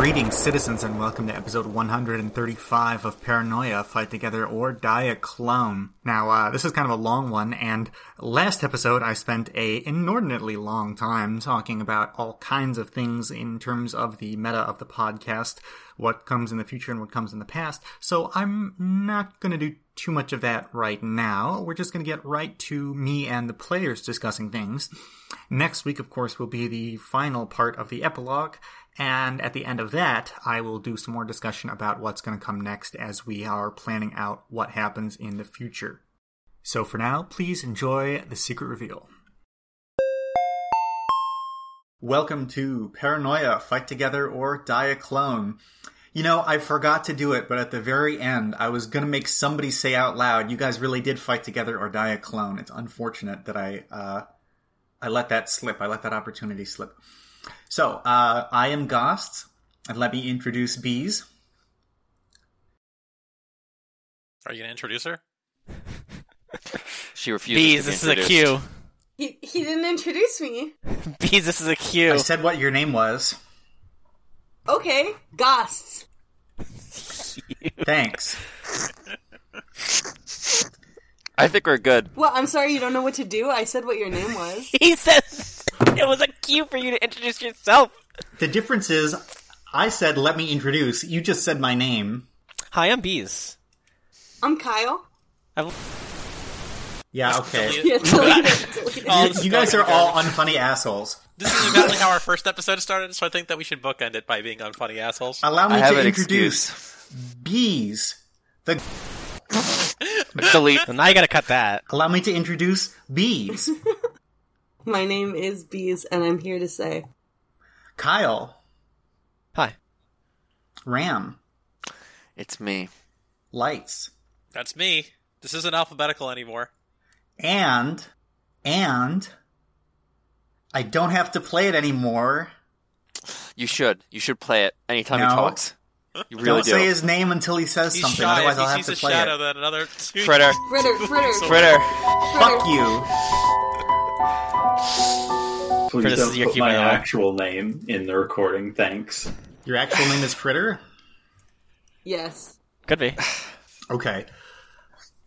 Greetings, citizens, and welcome to episode 135 of Paranoia Fight Together or Die a Clone. Now, uh, this is kind of a long one, and last episode I spent a inordinately long time talking about all kinds of things in terms of the meta of the podcast, what comes in the future and what comes in the past, so I'm not gonna do too much of that right now. We're just gonna get right to me and the players discussing things. Next week, of course, will be the final part of the epilogue, and at the end of that, I will do some more discussion about what's going to come next as we are planning out what happens in the future. So for now, please enjoy the secret reveal. Welcome to Paranoia Fight Together or Die a Clone. You know, I forgot to do it, but at the very end, I was going to make somebody say out loud, you guys really did fight together or die a clone. It's unfortunate that I, uh, I let that slip. I let that opportunity slip. So, uh, I am Gost, and let me introduce Bees. Are you going to introduce her? She refused. Bees, to be this is a introduced. cue. He, he didn't introduce me. Bees, this is a cue. I said what your name was. Okay, Gosts. Thanks. I think we're good. Well, I'm sorry you don't know what to do. I said what your name was. He says it was a cue for you to introduce yourself. The difference is, I said let me introduce. You just said my name. Hi, I'm Bees. I'm Kyle. Yeah, okay. Yeah, delete it, delete it. Oh, You, you guys are all unfunny assholes. This is exactly how our first episode started, so I think that we should bookend it by being unfunny assholes. Allow me I have to an introduce excuse. Bees. The Delete. So now you gotta cut that. allow me to introduce Bees. My name is Bees, and I'm here to say Kyle, Hi. Ram, It's me. Lights, That's me. This isn't alphabetical anymore. and and I don't have to play it anymore. You should. You should play it anytime No. he talks. You really don't do. say his name until he says He's something. shy. Otherwise, If I'll he have to a play shadow, it. then another two. Fritter. Fritter, Fritter, Fritter. Fuck you. Please Chris, don't you're put my actual name in the recording, thanks. Your actual name is Fritter. Yes. Could be. Okay.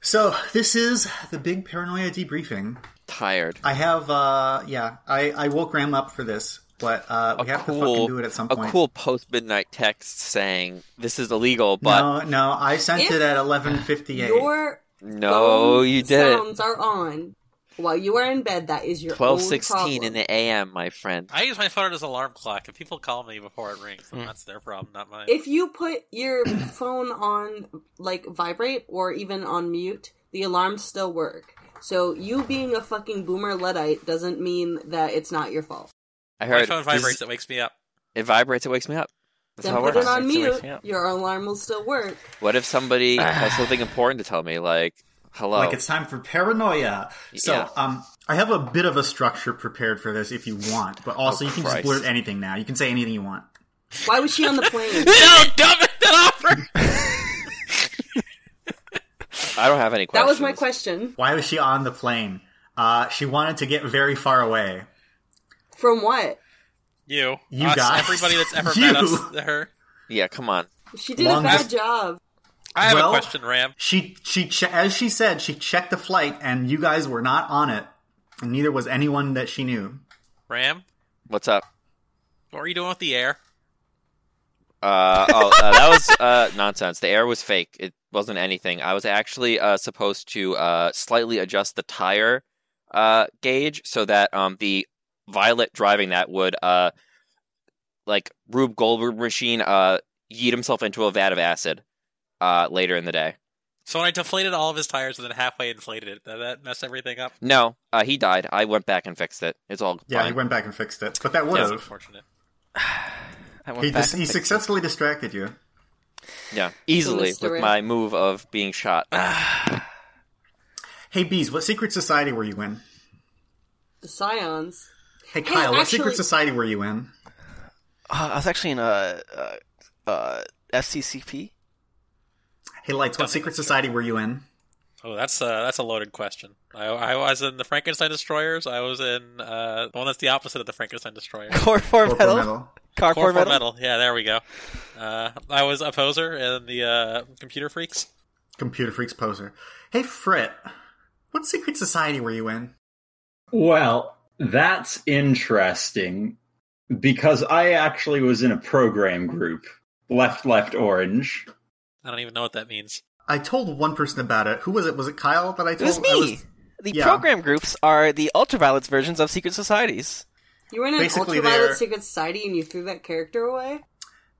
So this is the big paranoia debriefing. Tired. I have, uh, yeah, I, I woke Ram up for this, but uh, we A have to fucking do it at some point. a point. cool post midnight text saying this is illegal, but no, no, I sent If it at eleven fifty eight. Your no, you did sounds are on while you are in bed. That is your twelve sixteen in the AM, my friend. I use my phone as an alarm clock. If people call me before it rings, then hmm. that's their problem, not mine. If you put your phone on like vibrate or even on mute, the alarms still work. So you being a fucking boomer luddite doesn't mean that it's not your fault. I my heard phone this vibrates, is- it wakes me up. It vibrates. It wakes me up. That's Then how it put it works. on mute. me. Your alarm will still work. What if somebody has something important to tell me, like hello? Like it's time for paranoia. So, Yeah. um, I have a bit of a structure prepared for this if you want, but also Oh, you can just blurt anything now. You can say anything you want. Why was she on the plane? no, dumb it, that offer! I don't have any questions. that was my question. Why was she on the plane? Uh, she wanted to get very far away. From what? You. You us, guys. Everybody that's ever You. met us, her. Yeah, come on. She did Long a bad job. I have Well- a question, Ram. She, she, che- as she said, she checked the flight, and you guys were not on it, and neither was anyone that she knew. Ram, What's up? what are you doing with the air? Uh, oh, uh, that was uh, nonsense. The air was fake. It wasn't anything. I was actually uh, supposed to uh, slightly adjust the tire uh, gauge so that um, the Violet driving that would, uh, like Rube Goldberg machine, uh, yeet himself into a vat of acid uh, later in the day. So when I deflated all of his tires and then halfway inflated it, did that mess everything up? No, uh, he died. I went back and fixed it. It's all Yeah, fine. he went back and fixed it, but that would That's have. unfortunate. He, dis- he fixed it. successfully distracted you. Yeah, easily with my move of being shot. Hey, Bees, what secret society were you in? The Psions. Hey, Kyle, what secret society were you in? Uh, I was actually in a uh, uh, FCCP. Hey, Lights, what secret society were you in? Oh, that's uh, that's a loaded question. I, I was in the Frankenstein Destroyers. I was in uh, the one that's the opposite of the Frankenstein Destroyer. Core four Corpore Metal. Metal. Car Core core metal. metal. Yeah, there we go. Uh, I was a poser in the uh, Computer Phreaks. Computer Phreaks poser. Hey, Frit, what secret society were you in? Well, that's interesting because I actually was in a program group, Left Left Orange. I don't even know what that means. I told one person about it. Who was it? Was it Kyle that I told? It was I me. The yeah. program groups are the ultraviolence versions of secret societies. You were in an Basically, ultraviolet they're- secret society and you threw that character away?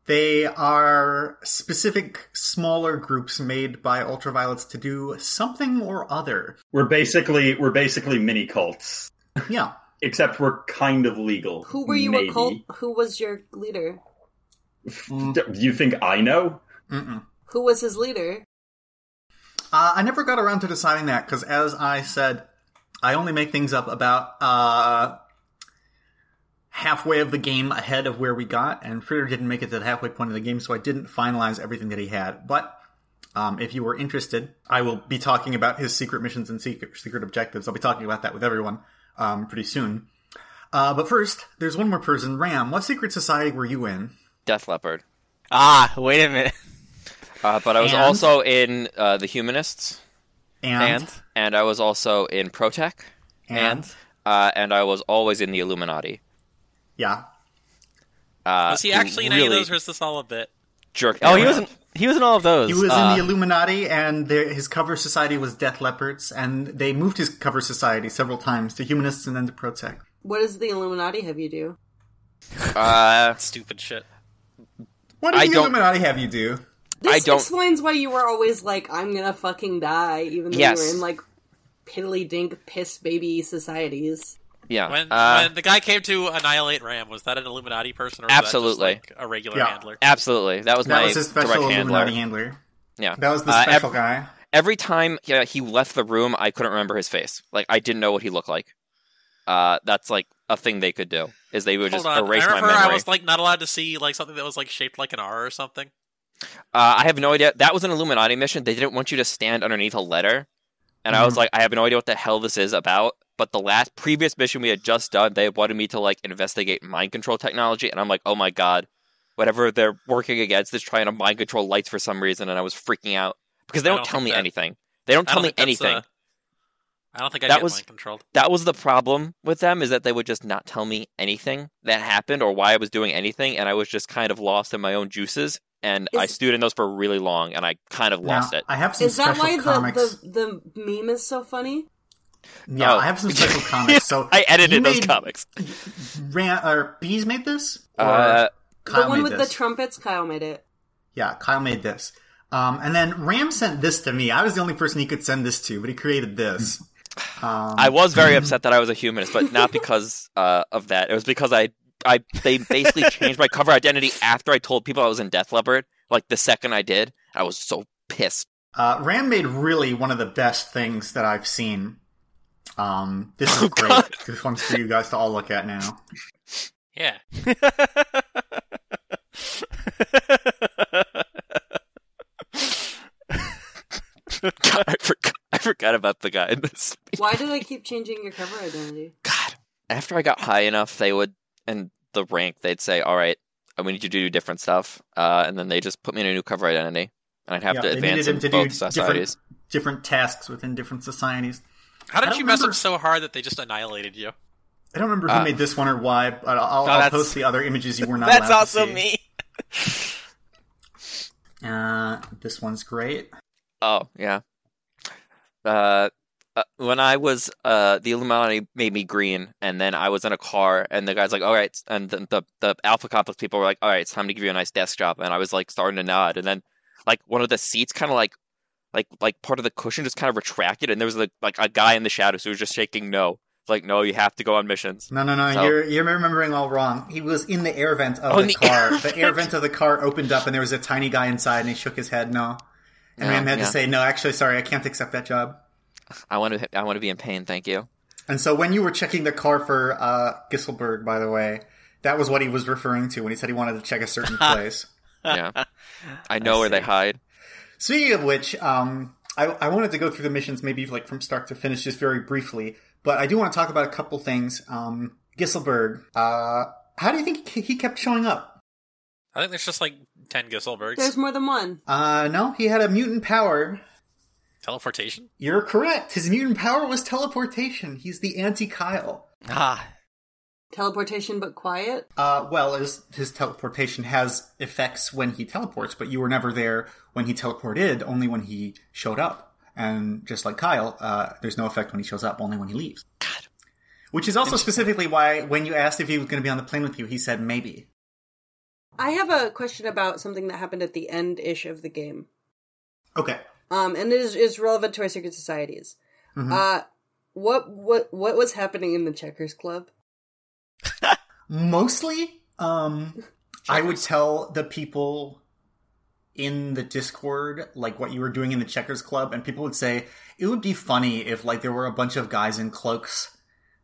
They are specific smaller groups made by ultraviolets to do something or other. We're basically we're basically mini cults, Yeah. except we're kind of legal. Who were you maybe. a cult? Who was your leader? Do you think I know? Mm-mm. Who was his leader? Uh, I never got around to deciding that because, as I said, I only make things up about uh, halfway of the game ahead of where we got, and Fritter didn't make it to the halfway point of the game, so I didn't finalize everything that he had. But um, if you were interested, I will be talking about his secret missions and secret, secret objectives. I'll be talking about that with everyone um, pretty soon. Uh, but first, there's one more person. Ram, what secret society were you in? Death Leopard. Ah, wait a minute. Uh, but I was And? also in uh, the Humanists, And, And and I was also in Protec, and uh, and I was always in the Illuminati. yeah, Uh, Was he actually in any of those, or is this all a bit? Jerked oh, he was in, he was in all of those. He was Uh, in the Illuminati, and there, his cover society was Death Leopards, and they moved his cover society several times to Humanists and then to Protec. What does the Illuminati have you do? Uh, Stupid shit. What did I the don't- Illuminati have you do? This I don't- explains why you were always like, I'm gonna fucking die, even though Yes. you were in like piddly dink piss baby societies. yeah. When uh, when the guy came to annihilate Ram, was that an Illuminati person or was Absolutely. that just, like, a regular Yeah. handler? absolutely, that was That my was his direct special handler. Illuminati handler. Yeah, That was the Uh, special guy. every time yeah, he left the room, I couldn't remember his face. Like I didn't know what he looked like. Uh, that's like a thing they could do is they would just on, erase I my memory. I was like not allowed to see like something that was like shaped like an R or something. Uh, I have no idea. That was an Illuminati mission. They didn't want you to stand underneath a letter, and I was Mhm. like, I have no idea what the hell this is about. But the last previous mission we had just done, they wanted me to like investigate mind control technology, and I'm like, oh my god, whatever they're working against is trying to mind control lights for some reason, and I was freaking out because they don't, don't tell me that- anything. They don't tell don't me anything. uh, I don't think I That get was- mind controlled. That was the problem with them is that they would just not tell me anything that happened or why I was doing anything, and I was just kind of lost in my own juices. And I stewed in those for really long, and I kind of lost now, it. I have some Is that why the, the the meme is so funny? Yeah, Oh. I have some special comics. So I edited you those made- comics. Ran, or Bees made this? Or Uh, Kyle the one with this? the trumpets, Kyle made it. Yeah, Kyle made this. Um, and then Ram sent this to me. I was the only person he could send this to, but he created this. Um, I was very upset that I was a humanist, but not because uh, of that. It was because I, I, they basically changed my cover identity after I told people I was in Death Leopard. Like the second I did, I was so pissed. Uh, Ram made really one of the best things that I've seen. Um, this is Oh, great. God. This one's for you guys to all look at now. Yeah. God, I forgot, I forgot about the guy in this. Why do they keep changing your cover identity? God, after I got high enough, they would, and the rank, they'd say, "All right, we need you to do different stuff," uh, and then they just put me in a new cover identity, and I'd have Yeah, to advance in to both do societies. different, different tasks within different societies. How did don't you mess up so hard that they just annihilated you? I don't remember who Uh, made this one or why, but I'll, I'll, No, I'll post the other images you were not That's allowed also to see. me. Uh, this one's great. Oh yeah. Uh, uh, when I was uh, the Illuminati made me green, and then I was in a car, and the guy's like, "All right," and the the, the Alpha Complex people were like, "All right, it's time to give you a nice desk job," and I was like starting to nod, and then like one of the seats kind of like like like part of the cushion just kind of retracted, and there was like like a guy in the shadows who was just shaking no, like no, you have to go on missions. No, no, no. So- You're you're remembering all wrong. He was in the air vent of Oh, the, the car. air the air vent of the car opened up, and there was a tiny guy inside, and he shook his head no. And Yeah, Ram had yeah. to say, "No, actually, sorry, I can't accept that job." I want to I want to be in pain, thank you. And so, when you were checking the car for uh, Gisselberg, by the way, that was what he was referring to when he said he wanted to check a certain place. Yeah, I know where they hide. Speaking of which, um, I, I wanted to go through the missions maybe like from start to finish, just very briefly. But I do want to talk about a couple things. Um, Gisselberg, uh, How do you think he he kept showing up? I think there's just like ten Gisselbergs. There's more than one. Uh, no, he had a mutant power. Teleportation. You're correct. His mutant power was teleportation. He's the anti-Kyle. Ah, Teleportation but quiet. Uh, well, his, his teleportation has effects when he teleports, but you were never there when he teleported, only when he showed up. And just like Kyle, uh, there's no effect when he shows up, only when he leaves. God. Which is also specifically why, when you asked if he was going to be on the plane with you, he said maybe. I have a question about something that happened at the end ish of the game. Okay. Um, and it is, is relevant to our secret societies. Uh, what what what was happening in the Checkers Club? Mostly, um, I would tell the people in the Discord like what you were doing in the Checkers Club, and people would say it would be funny if like there were a bunch of guys in cloaks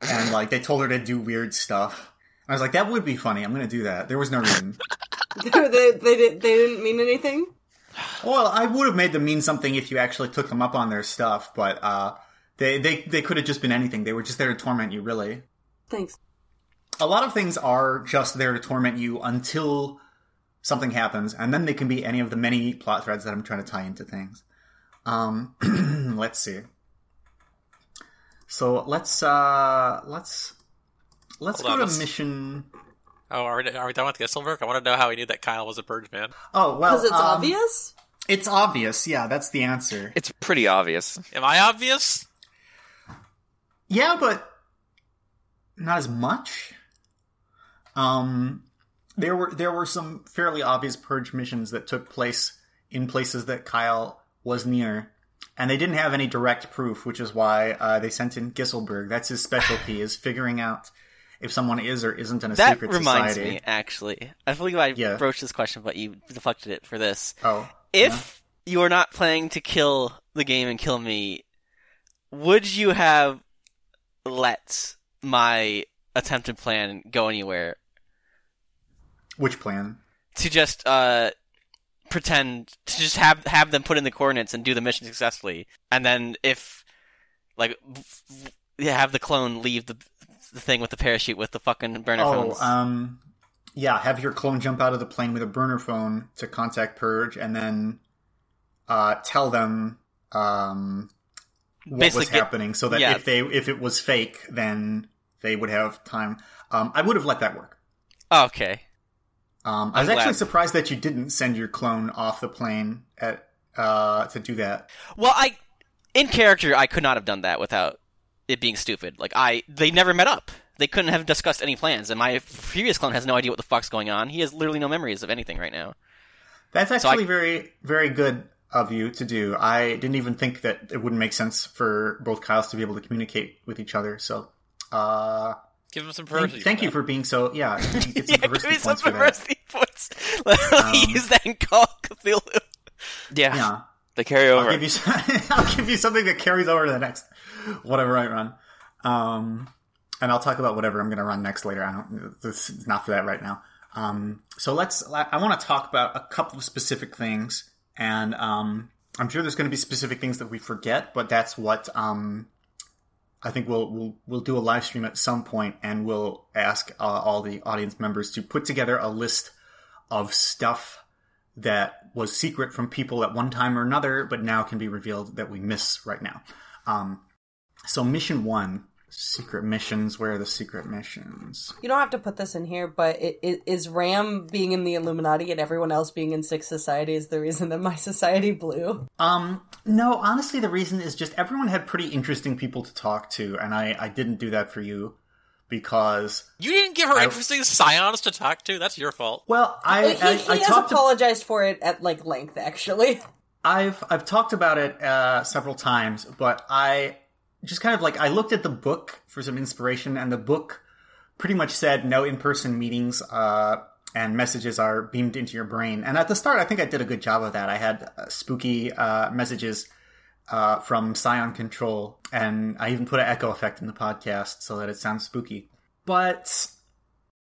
and like they told her to do weird stuff. I was like, that would be funny. I'm going to do that. There was no reason. they, they, they, they didn't mean anything. Well, I would have made them mean something if you actually took them up on their stuff, but uh, they they they could have just been anything. They were just there to torment you, really. Thanks. a lot of things are just there to torment you until something happens, and then they can be any of the many plot threads that I'm trying to tie into things. Um, let's see. So let's uh let's let's Hold on, go let's- to mission. Oh, are we, are we done with Gisselberg? I want to know how he knew that Kyle was a Purge man. Oh well, Because it's um, obvious. It's obvious. Yeah, that's the answer. It's pretty obvious. Am I obvious? Yeah, but not as much. Um, there were there were some fairly obvious purge missions that took place in places that Kyle was near, and they didn't have any direct proof, which is why uh, they sent in Gisselberg. That's his specialty is figuring out if someone is or isn't in a that secret reminds society. me. Actually, I believe I Yeah. broached this question, but you deflected it for this. Oh, If you are not planning to kill the game and kill me, would you have let my attempted plan go anywhere which plan? to just uh pretend to just have have them put in the coordinates and do the mission successfully, and then if like have the clone leave the the thing with the parachute with the fucking burner Oh, phones. um, yeah. Have your clone jump out of the plane with a burner phone to contact Purge, and then uh, tell them um, what Basically was get- happening, so that yeah. if they if it was fake, then they would have time. Um, I would have let that work. Oh, okay. Um, I was I'm actually glad. surprised that you didn't send your clone off the plane at uh, to do that. Well, I in character I could not have done that without it being stupid. Like I they never met up. They couldn't have discussed any plans, and my previous clone has no idea what the fuck's going on. He has literally no memories of anything right now. That's I- actually very very good of you to do. I didn't even think that it wouldn't make sense for both Kyles to be able to communicate with each other. So. Uh, Give him some Thank, thank for you for being so. Yeah, you get some yeah, give diversity me some points for that. diversity points. Literally Um, use that in Call of Cthulhu. Yeah, Yeah, the carryover. I'll give you. I'll give you something that carries over to the next whatever I run. Um, and I'll talk about whatever I'm going to run next later. I don't. This is not for that right now. Um, so let's. I want to talk about a couple of specific things, and um, I'm sure there's going to be specific things that we forget, but that's what um, I think we'll we'll we'll do a live stream at some point, and we'll ask uh, all the audience members to put together a list of stuff that was secret from people at one time or another, but now can be revealed that we miss right now. Um, so mission one, secret missions. Where are the secret missions? You don't have to put this in here, but it, it, is Ram being in the Illuminati and everyone else being in Six Society is the reason that my society blew? Um, no, honestly, the reason is just everyone had pretty interesting people to talk to, and I, I didn't do that for you because, You didn't give her I- interesting psions to talk to. That's your fault. well, I, he I, he I has talked to apologized for it at like length, actually. I've I've talked about it uh, several times, but I just kind of like I looked at the book for some inspiration, and the book pretty much said no in-person meetings uh, and messages are beamed into your brain. And at the start, I think I did a good job of that. I had uh, spooky uh, messages uh, from Psion Control, and I even put an echo effect in the podcast so that it sounds spooky. But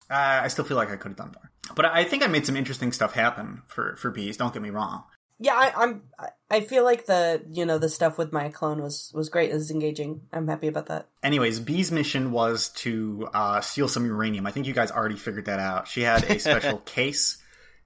uh, I still feel like I could have done more. But I think I made some interesting stuff happen for for bees. Don't get me wrong. Yeah, I, I'm. I- I feel like the you know the stuff with my clone was was great. It was engaging. I'm happy about that. Anyways, Bee's mission was to uh, steal some uranium. I think you guys already figured that out. She had a special case.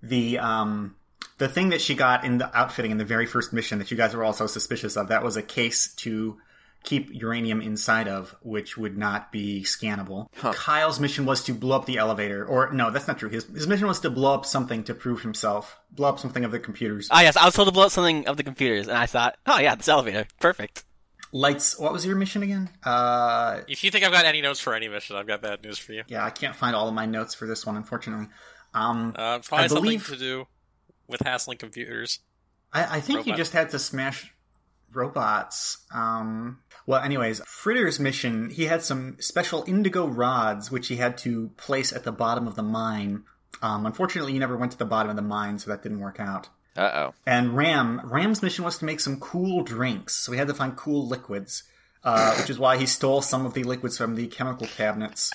The um, the thing that she got in the outfitting in the very first mission that you guys were also suspicious of that was a case to keep uranium inside of, which would not be scannable. Kyle's mission was to blow up the elevator, or no, that's not true. His his mission was to blow up something to prove himself, blow up something of the computers. Ah, yes, I was told to blow up something of the computers, and I thought, oh yeah, this elevator, perfect. Lights. What was your mission again? Uh, If you think I've got any notes for any mission, I've got bad news for you. yeah, I can't find all of my notes for this one, unfortunately. Um, Uh, probably I believe- something to do with hassling computers. I, I think you just had to smash robots. Um, well, anyways, Fritter's mission, he had some special indigo rods which he had to place at the bottom of the mine. Um, unfortunately, he never went to the bottom of the mine, so that didn't work out. Uh oh. And Ram, Ram's mission was to make some cool drinks, so he had to find cool liquids, uh, which is why he stole some of the liquids from the chemical cabinets.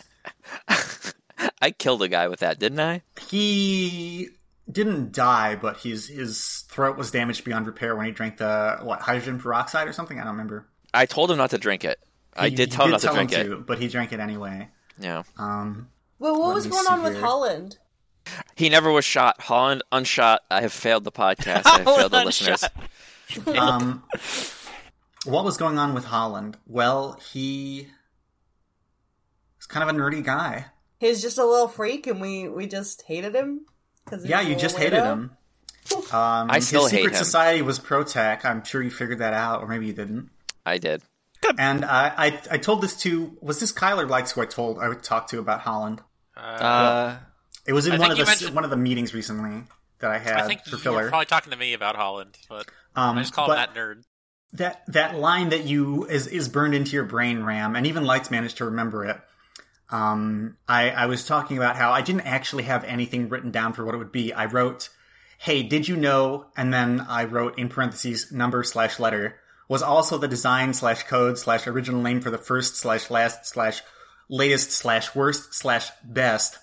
I killed a guy with that, didn't I? He didn't die, but his his throat was damaged beyond repair when he drank the what hydrogen peroxide or something. I don't remember. I told him not to drink it. I He- did he tell him not to drink it. to, but he drank it anyway. Yeah. Um, Well, what was going see on with here. Holland? He never was shot. Holland unshot. I have failed the podcast. I have failed the listeners. Um, what was going on with Holland? Well, he was kind of a nerdy guy. He was just a little freak, and we we just hated him. Cause Yeah, you just hated weirdo? him. Um, I still his hate secret him. society was pro tech. I'm sure you figured that out, or maybe you didn't. I did. And I, I, I told this to was this Kyler Lights who I told I talked to about Holland. Uh, Uh, It was in I one of the mentioned- one of the meetings recently that I had I think for you're filler. probably talking to me about Holland, but um, I just call him that nerd. that that line that you is is burned into your brain, Ram, and even Lights managed to remember it. Um, I I was talking about how I didn't actually have anything written down for what it would be. I wrote, "Hey, did you know?" And then I wrote in parentheses number slash letter was also the design slash code slash original name for the first slash last slash latest slash worst slash best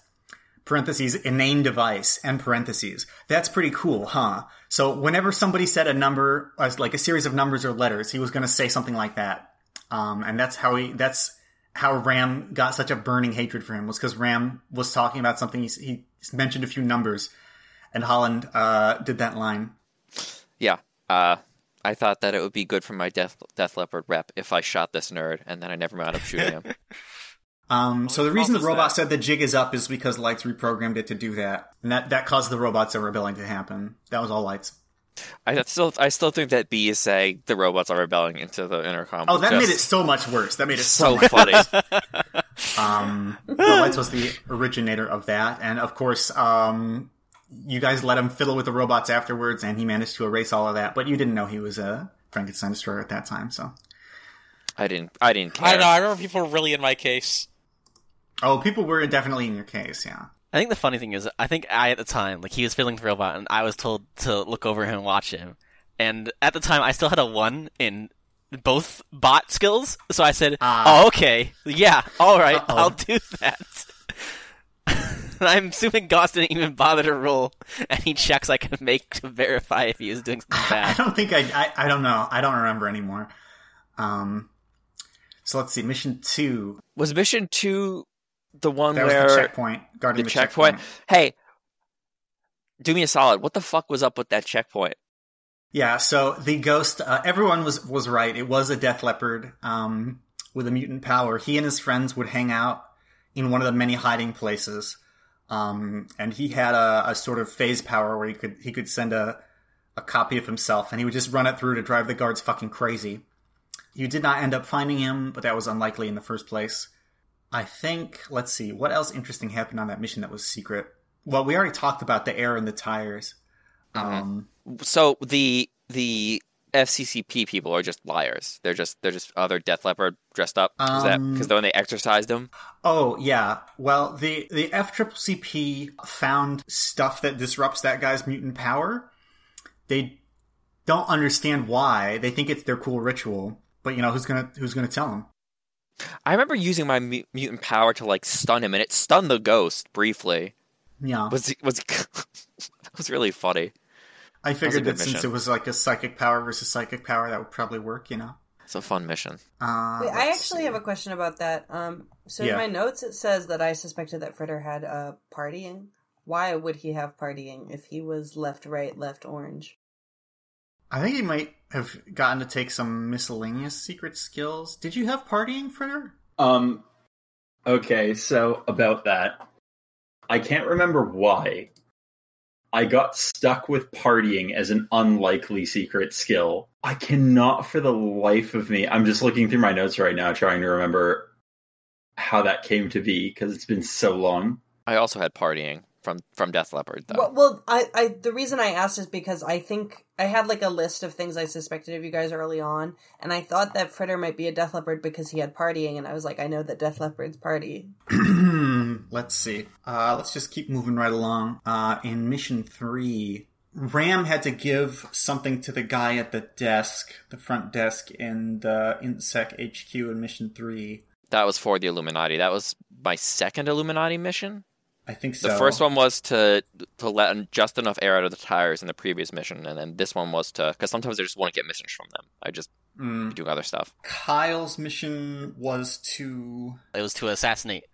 parentheses inane device end parentheses that's pretty cool huh so whenever somebody said a number as like a series of numbers or letters he was going to say something like that um, and that's how he that's how ram got such a burning hatred for him was because ram was talking about something he, he mentioned a few numbers and holland uh, did that line Yeah. Uh, I thought that it would be good for my Death Death Leopard rep if I shot this nerd and then I never wound up shooting him. um, so the reason the robot that? said the jig is up is because lights reprogrammed it to do that and that, that caused the robots of rebelling to happen that was all lights I still I still think that B is saying the robots are rebelling into the intercom. oh that just made it so much worse that made it so so funny. Um, well, Lights was the originator of that, and of course, um, you guys let him fiddle with the robots afterwards, and he managed to erase all of that. But you didn't know he was a Frankenstein destroyer at that time, so. I didn't I didn't care. I don't know. I remember people were really in my case. Oh, people were definitely in your case, yeah. I think the funny thing is, I think I at the time, like he was fiddling with the robot, and I was told to look over him and watch him. And at the time, I still had a one in both bot skills, so I said, Ah. "Oh, okay, yeah, all right, Uh-oh. I'll do that." I'm assuming Goss didn't even bother to roll any checks I could make to verify if he was doing something bad. I don't think I, I, I don't know. I don't remember anymore. Um, so let's see, mission two. Was mission two the one That was where the checkpoint. Guarding the the, checkpoint? Hey, do me a solid. What the fuck was up with that checkpoint? Yeah, so the ghost, uh, everyone was was right. It was a death leopard um, with a mutant power. He and his friends would hang out in one of the many hiding places, um, and he had a, a sort of phase power where he could he could send a a copy of himself, and he would just run it through to drive the guards fucking crazy. You did not end up finding him, but that was unlikely in the first place. I think. Let's see what else interesting happened on that mission that was secret. Well, we already talked about the air and the tires. Um, So the the FCCP people are just liars. They're just they're just other Death Leopard dressed up. Is that Um, because when they exercised him? Oh yeah. Well, the the FCCP found stuff that disrupts that guy's mutant power. They don't understand why. They think it's their cool ritual, but you know who's gonna who's gonna tell them? I remember using my mu- mutant power to like stun him, and it stunned the ghost briefly. Yeah. Was was that was really funny. I figured good that since it was like a psychic power versus psychic power, that would probably work. You know. It's a fun mission. Uh, Wait, I actually see. have a question about that. Um, so Yeah. in my notes it says that I suspected that Fritter had uh, partying. Why would he have partying if he was left, right, left, orange? I think he might have gotten to take some miscellaneous secret skills. Did you have partying, Fritter? Um, okay, so about that, I can't remember why. I got stuck with partying as an unlikely secret skill. I cannot for the life of me. I'm just looking through my notes right now, trying to remember how that came to be because it's been so long. I also had partying from from Death Leopard though. Well, well, I, I, the reason I asked is because I think I had like a list of things I suspected of you guys early on, and I thought that Fritter might be a Death Leopard because he had partying, and I was like, I know that Death Leopards party. let's see. Uh, let's just keep moving right along. Uh, in mission three, Ram had to give something to the guy at the desk, the front desk in the IntSec HQ in mission three. that was for the Illuminati. That was my second Illuminati mission. I think so. The first one was to to let just enough air out of the tires in the previous mission, and then this one was to because sometimes I just want to get missions from them. I just Mm. be doing other stuff. Kyle's mission was to. It was to assassinate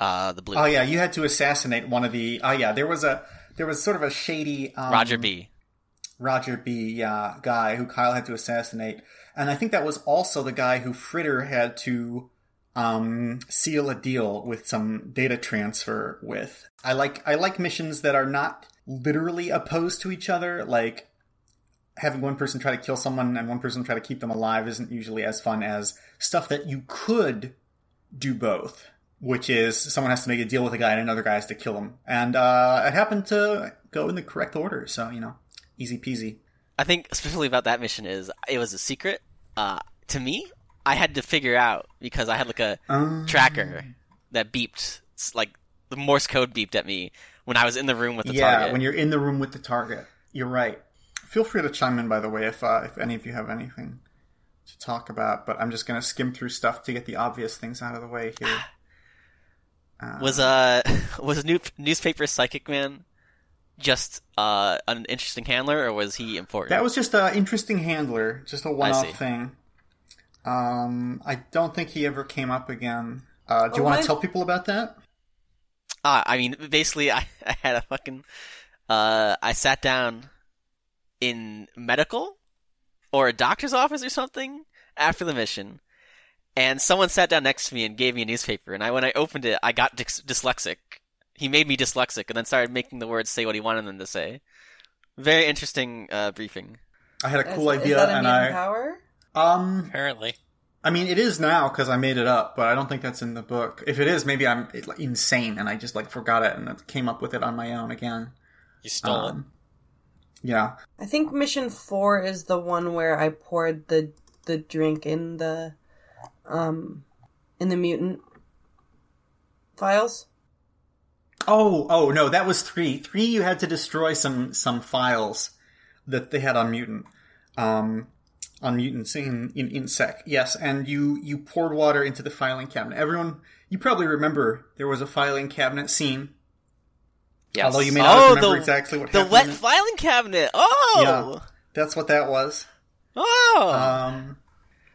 uh, the blue Oh yeah, you had to assassinate one of the. Oh yeah, there was a there was sort of a shady um, Roger B. Roger B. Yeah, guy who Kyle had to assassinate, and I think that was also the guy who Fritter had to um, seal a deal with some data transfer with. I like I like missions that are not literally opposed to each other. Like having one person try to kill someone and one person try to keep them alive isn't usually as fun as stuff that you could do both. Which is someone has to make a deal with a guy and another guy has to kill him, and uh, it happened to go in the correct order. So you know, easy peasy. I think especially about that mission is it was a secret. Uh, to me, I had to figure out because I had like a Um, tracker that beeped, like the Morse code beeped at me when I was in the room with the yeah, target. when you're in the room with the target, you're right. Feel free to chime in, by the way, if uh, if any of you have anything to talk about. But I'm just going to skim through stuff to get the obvious things out of the way here. Uh, Was uh was new, newspaper psychic man just uh an interesting handler or was he important? that was just an interesting handler, just a one-off thing. Um, I don't think he ever came up again. Uh, do you Oh, want to tell people about that? Uh, I mean, basically, I, I had a fucking. Uh, I sat down in medical or a doctor's office or something after the mission, and someone sat down next to me and gave me a newspaper. And I, when I opened it, I got dys- dyslexic. He made me dyslexic, and then started making the words say what he wanted them to say. Very interesting uh, briefing. I had a cool is, idea, is that a and I power? Um, Apparently. I mean, it is now because I made it up, but I don't think that's in the book. If it is, maybe I'm insane and I just like forgot it and came up with it on my own again. You stole it. Um, yeah, I think mission four is the one where I poured the the drink in the um in the mutant files. Oh, oh no, that was three. Three, you had to destroy some some files that they had on mutant, um, on mutants in in IntSec. Yes, and you you poured water into the filing cabinet. Everyone, you probably remember there was a filing cabinet scene. Yes. Although you may not Oh, remember the- exactly what The happened. wet filing cabinet. Oh, Yeah. That's what that was. oh. Um,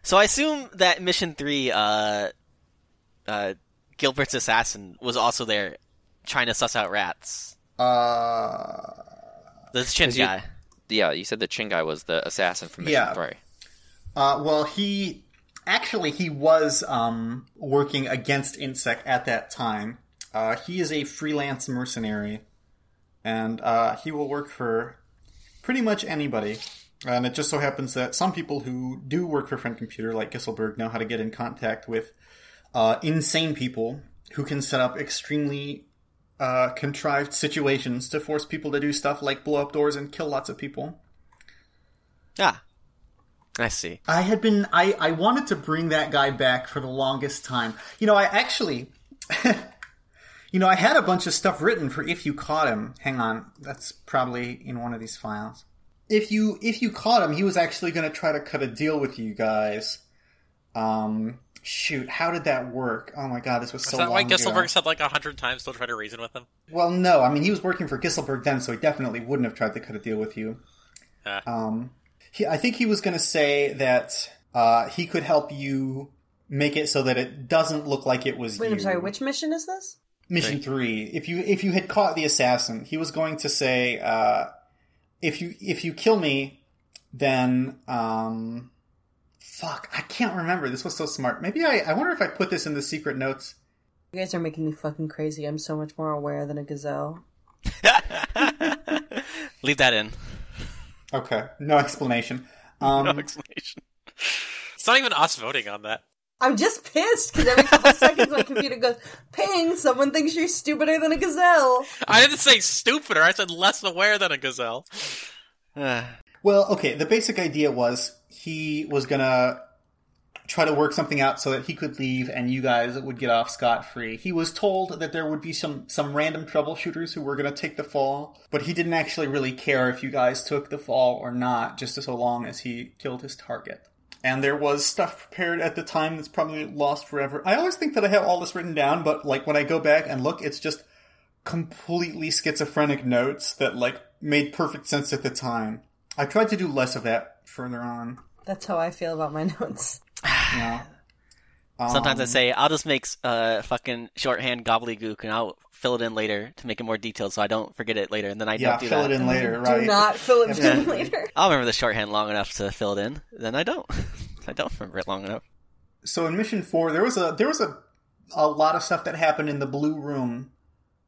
So I assume that mission three, uh, uh, Gilbert's assassin was also there, trying to suss out rats. uh, The chin 'Cause you- guy. Yeah, you said the Chin guy was the assassin from Mission Yeah. Three. Uh, well, he actually he was um, working against IntSec at that time. Uh, he is a freelance mercenary, and uh, he will work for pretty much anybody. And it just so happens that some people who do work for Friend Computer, like Gisselberg, know how to get in contact with uh, insane people who can set up extremely uh, contrived situations to force people to do stuff like blow up doors and kill lots of people. Ah, I see. I had been I I wanted to bring that guy back for the longest time. You know, I actually You know, I had a bunch of stuff written for if you caught him. Hang on, that's probably in one of these files. If you if you caught him, he was actually going to try to cut a deal with you guys. Um shoot, how did that work? Oh my god, this was so Is that why long ago. Gisselberg said like a hundred times don't try to reason with him? Well, no. I mean, he was working for Gisselberg then, so he definitely wouldn't have tried to cut a deal with you. Ah. Um, he, I think he was going to say that uh, he could help you make it so that it doesn't look like it was Wait, you. I'm sorry. Which mission is this? mission three. If you if you had caught the assassin, he was going to say, uh, if you if you kill me, then um, fuck, I can't remember. This was so smart. Maybe I I wonder if I put this in the secret notes. You guys are making me fucking crazy. I'm so much more aware than a gazelle. Leave that in. Okay, no explanation. Um, No explanation. It's not even us voting on that. I'm just pissed because every couple seconds my computer goes, ping, someone thinks you're stupider than a gazelle. I didn't say stupider. I said less aware than a gazelle. Well, okay, the basic idea was he was gonna try to work something out so that he could leave and you guys would get off scot free. He was told that there would be some some random troubleshooters who were gonna take the fall, but he didn't actually really care if you guys took the fall or not, just so long as he killed his target. And there was stuff prepared at the time that's probably lost forever. I always think that I have all this written down, but like when I go back and look, it's just completely schizophrenic notes that like made perfect sense at the time. I tried to do less of that further on. That's how I feel about my notes. Yeah. Sometimes I Um, say I'll just make uh fucking shorthand gobbledygook and I'll fill it in later to make it more detailed so I don't forget it later and then I yeah, don't do fill that. it in later, Do right? not fill it in later. I'll remember the shorthand long enough to fill it in. Then I don't. I don't remember it long enough. So in mission four, there was a there was a a lot of stuff that happened in the blue room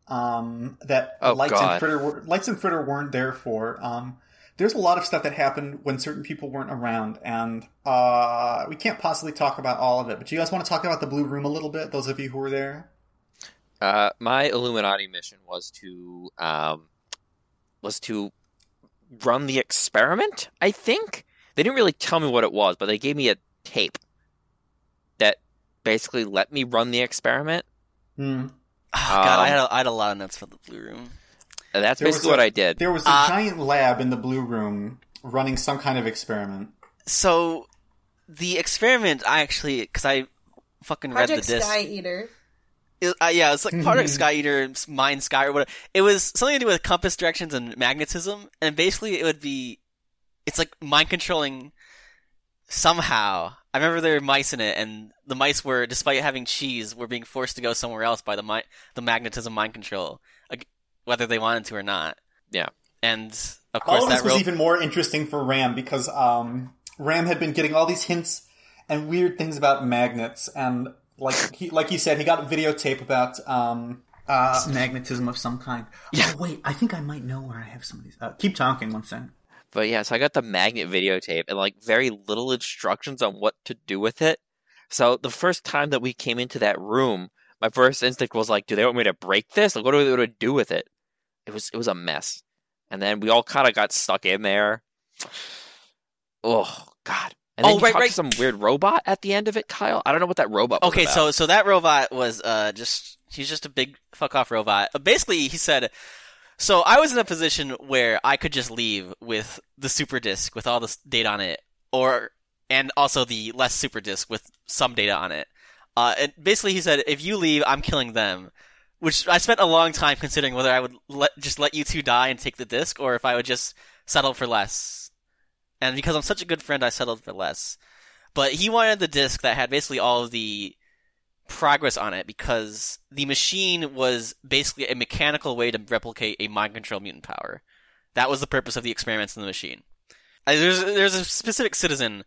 um, that Oh, lights God. and fritter were, lights and fritter weren't there for. Um, there's a lot of stuff that happened when certain people weren't around, and uh, we can't possibly talk about all of it. But you guys want to talk about the blue room a little bit? Those of you who were there. Uh, my Illuminati mission was to um, was to run the experiment. I think they didn't really tell me what it was, but they gave me a tape that basically let me run the experiment. Hmm. Oh, God, I Um, had, a, I had a lot of notes for the blue room. And that's There basically a- what I did. There was a Uh, giant lab in the blue room running some kind of experiment. So the experiment, I actually because I fucking read Project the disc. Sky Eater. It- uh, yeah, it's like Project Sky Eater, Mind Sky, or whatever. It was something to do with compass directions and magnetism, and basically it would be, it's like mind controlling somehow. I remember there were mice in it, and the mice were, despite having cheese, were being forced to go somewhere else by the mi- the magnetism mind control, ag- whether they wanted to or not. Yeah. And of course all of this that was even more interesting for Ram because um, Ram had been getting all these hints and weird things about magnets, and like he like he said, he got a videotape about um, uh, magnetism of some kind. Oh wait, I think I might know where I have some of these. Uh, keep talking one second. But yeah, so I got the magnet videotape and like very little instructions on what to do with it. So the first time that we came into that room, my first instinct was like, do they want me to break this? Like what are they going to do with it? It was it was a mess. And then we all kind of got stuck in there. Oh god. And then Oh, you right, to some weird robot at the end of it, Kyle. I don't know what that robot was Okay, about. so so that robot was uh just he's just a big fuck off robot. Uh, Basically, he said so I was in a position where I could just leave with the super disk with all this data on it or and also the less super disk with some data on it. Uh and basically he said if you leave, I'm killing them. Which I spent a long time considering whether I would let just let you two die and take the disc or if I would just settle for less. And because I'm such a good friend, I settled for less. But he wanted the disc that had basically all of the progress on it because the machine was basically a mechanical way to replicate a mind control mutant power. That was the purpose of the experiments in the machine. There's there's a specific citizen.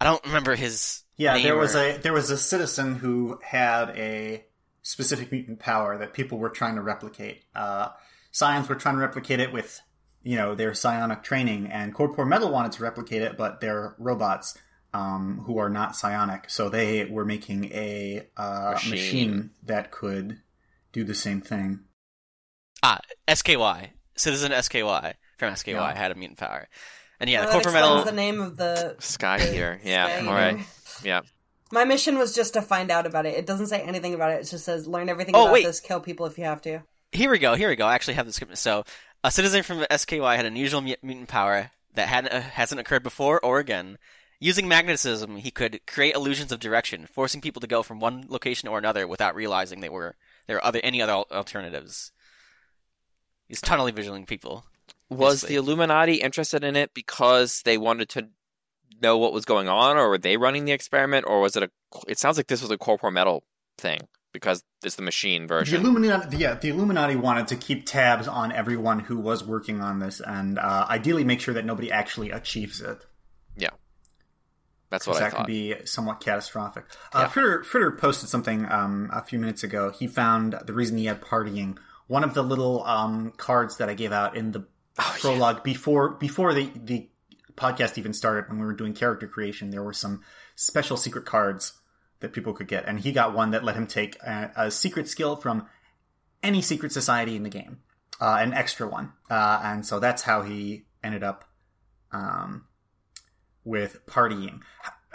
I don't remember his. Yeah, name there was a there was a citizen who had a specific mutant power that people were trying to replicate. Uh, Psions were trying to replicate it with you know their psionic training, and Corpore Metal wanted to replicate it, but they're robots um, who are not psionic, so they were making a uh, Machine. machine. that could do the same thing. ah SKY Citizen SKY from SKY Yeah. had a mutant power, and yeah, Uh, the that corporate explains metal. the name of the Sky here. Yeah, Sky all right. Eater. Yeah. My mission was just to find out about it. It doesn't say anything about it. It just says learn everything Oh, about wait. this, kill people if you have to. Here we go. Here we go. I actually have the script. So, a citizen from SKY had unusual mutant power that hadn't, uh, hasn't occurred before or again. Using magnetism, he could create illusions of direction, forcing people to go from one location or another without realizing they were there were other any other alternatives. He's tunnel visioning people. Was Basically. the Illuminati interested in it because they wanted to know what was going on, or were they running the experiment, or was it a? It sounds like this was a Corpore Metal thing because it's the machine version. The. Illuminati, yeah, the Illuminati wanted to keep tabs on everyone who was working on this, and uh, ideally make sure that nobody actually achieves it. That's 'cause what I that could be somewhat catastrophic. Uh, Fritter, Fritter posted something um, a few minutes ago. He found the reason he had partying. One of the little um, cards that I gave out in the Oh, yeah. prologue before before the the podcast even started when we were doing character creation there were some special secret cards that people could get. And he got one that let him take a, a secret skill from any secret society in the game. Uh, an extra one. Uh, and so that's how he ended up um, with partying.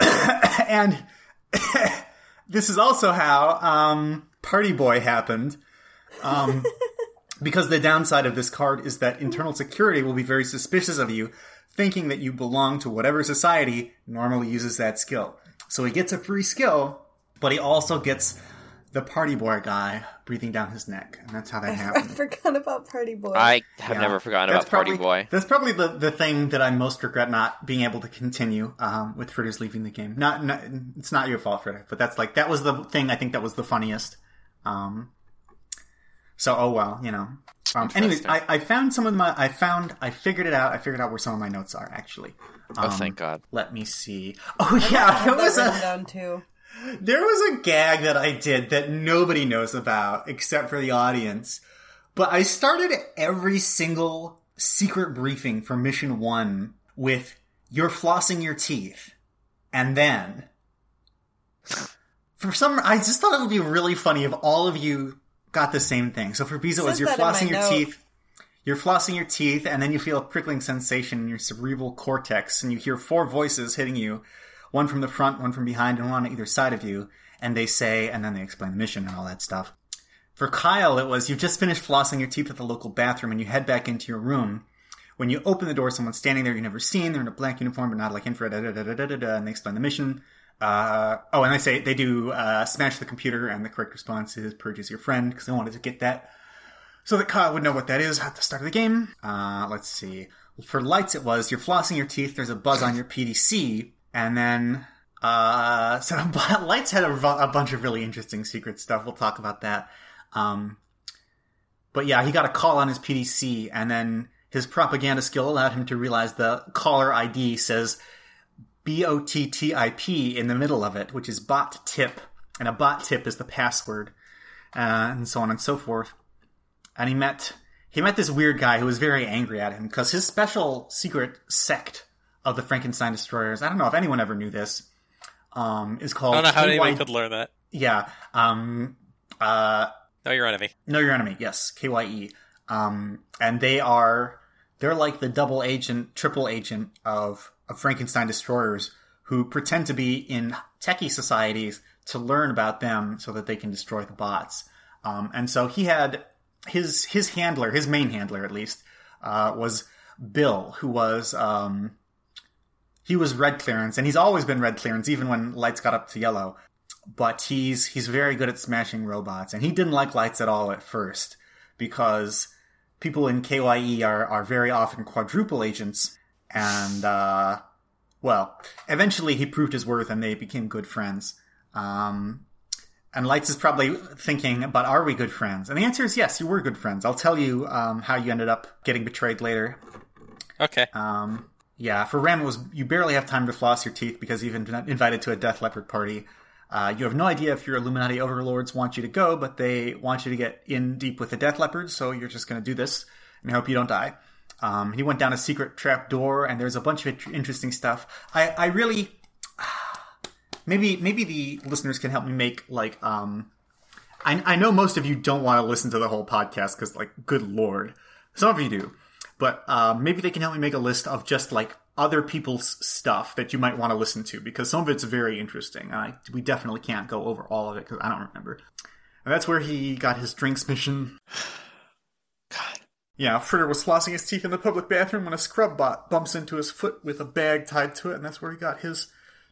And this is also how um, party boy happened um, because the downside of this card is that internal security will be very suspicious of you, thinking that you belong to whatever society normally uses that skill. So he gets a free skill, but he also gets the party boy guy breathing down his neck, and that's how that I happened. I forgot about Party Boy. I have Yeah. never forgotten That's about Party Boy. That's probably the, the thing that I most regret not being able to continue um, with Fritters leaving the game. Not, not it's not your fault, Fritter, but that's like that was the thing I think that was the funniest. Um, so oh well, you know. Um, anyways, I, I found some of my I found I figured it out. I figured out where some of my notes are actually. Oh, Um, thank God. Let me see. Oh yeah, there was a down too. there was a gag that I did that nobody knows about except for the audience. But I started every single secret briefing for mission one with you're flossing your teeth. And then for some I just thought it would be really funny if all of you got the same thing. So it was you're that in my flossing your note. teeth. You're flossing your teeth and then you feel a prickling sensation in your cerebral cortex and you hear four voices hitting you one from the front, one from behind, and one on either side of you. And they say, and then they explain the mission and all that stuff. For Kyle, it was you've just finished flossing your teeth at the local bathroom and you head back into your room. When you open the door, someone's standing there you've never seen. They're in a black uniform, but not like infrared. Da, da, da, and they explain the mission. Uh, oh, and they say they do uh, smash the computer, and the correct response is purges your friend because they wanted to get that so that Kyle would know what that is at the start of the game. Uh, let's see. For lights, it was you're flossing your teeth. There's a buzz on your PDC, and then uh, so lights had a, a bunch of really interesting secret stuff. We'll talk about that. Um, but yeah, he got a call on his PDC, and then his propaganda skill allowed him to realize the caller ID says B O T T I P in the middle of it, which is bot tip, and a bot tip is the password, uh, and so on and so forth and he met he met this weird guy who was very angry at him because his special secret sect of the Frankenstein destroyers. I don't know if anyone ever knew this. Um, is called I don't know how KY anyone could learn that. yeah. Um, uh, Know your enemy. know your enemy. Yes, KYE. Um, and they are they're like the double agent, triple agent of of Frankenstein destroyers who pretend to be in techie societies to learn about them so that they can destroy the bots. Um, and so he had his his handler, his main handler at least, uh, was Bill, who was um, he was red clearance, and he's always been red clearance, even when lights got up to yellow. But he's he's very good at smashing robots, and he didn't like lights at all at first because people in KYE are are very often quadruple agents, and uh, well, eventually he proved his worth, and they became good friends. Um, and Lights is probably thinking, but are we good friends? And the answer is yes, you were good friends. I'll tell you um, how you ended up getting betrayed later. Okay. Um, yeah, for Ram, it was you barely have time to floss your teeth because you've been invited to a Death Leopard party. Uh, you have no idea if your Illuminati overlords want you to go, but they want you to get in deep with the Death Leopards, so you're just going to do this and hope you don't die. Um, he went down a secret trap door, and there's a bunch of interesting stuff. I, I really maybe maybe the listeners can help me make like um, I, I know most of you don't want to listen to the whole podcast because like good lord, some of you do, but uh, maybe they can help me make a list of just like other people's stuff that you might want to listen to because some of it's very interesting. I we definitely can't go over all of it because I don't remember. And that's where he got his drinks mission. God. Yeah, Fritter was flossing his teeth in the public bathroom when a scrub bot bumps into his foot with a bag tied to it, and that's where he got his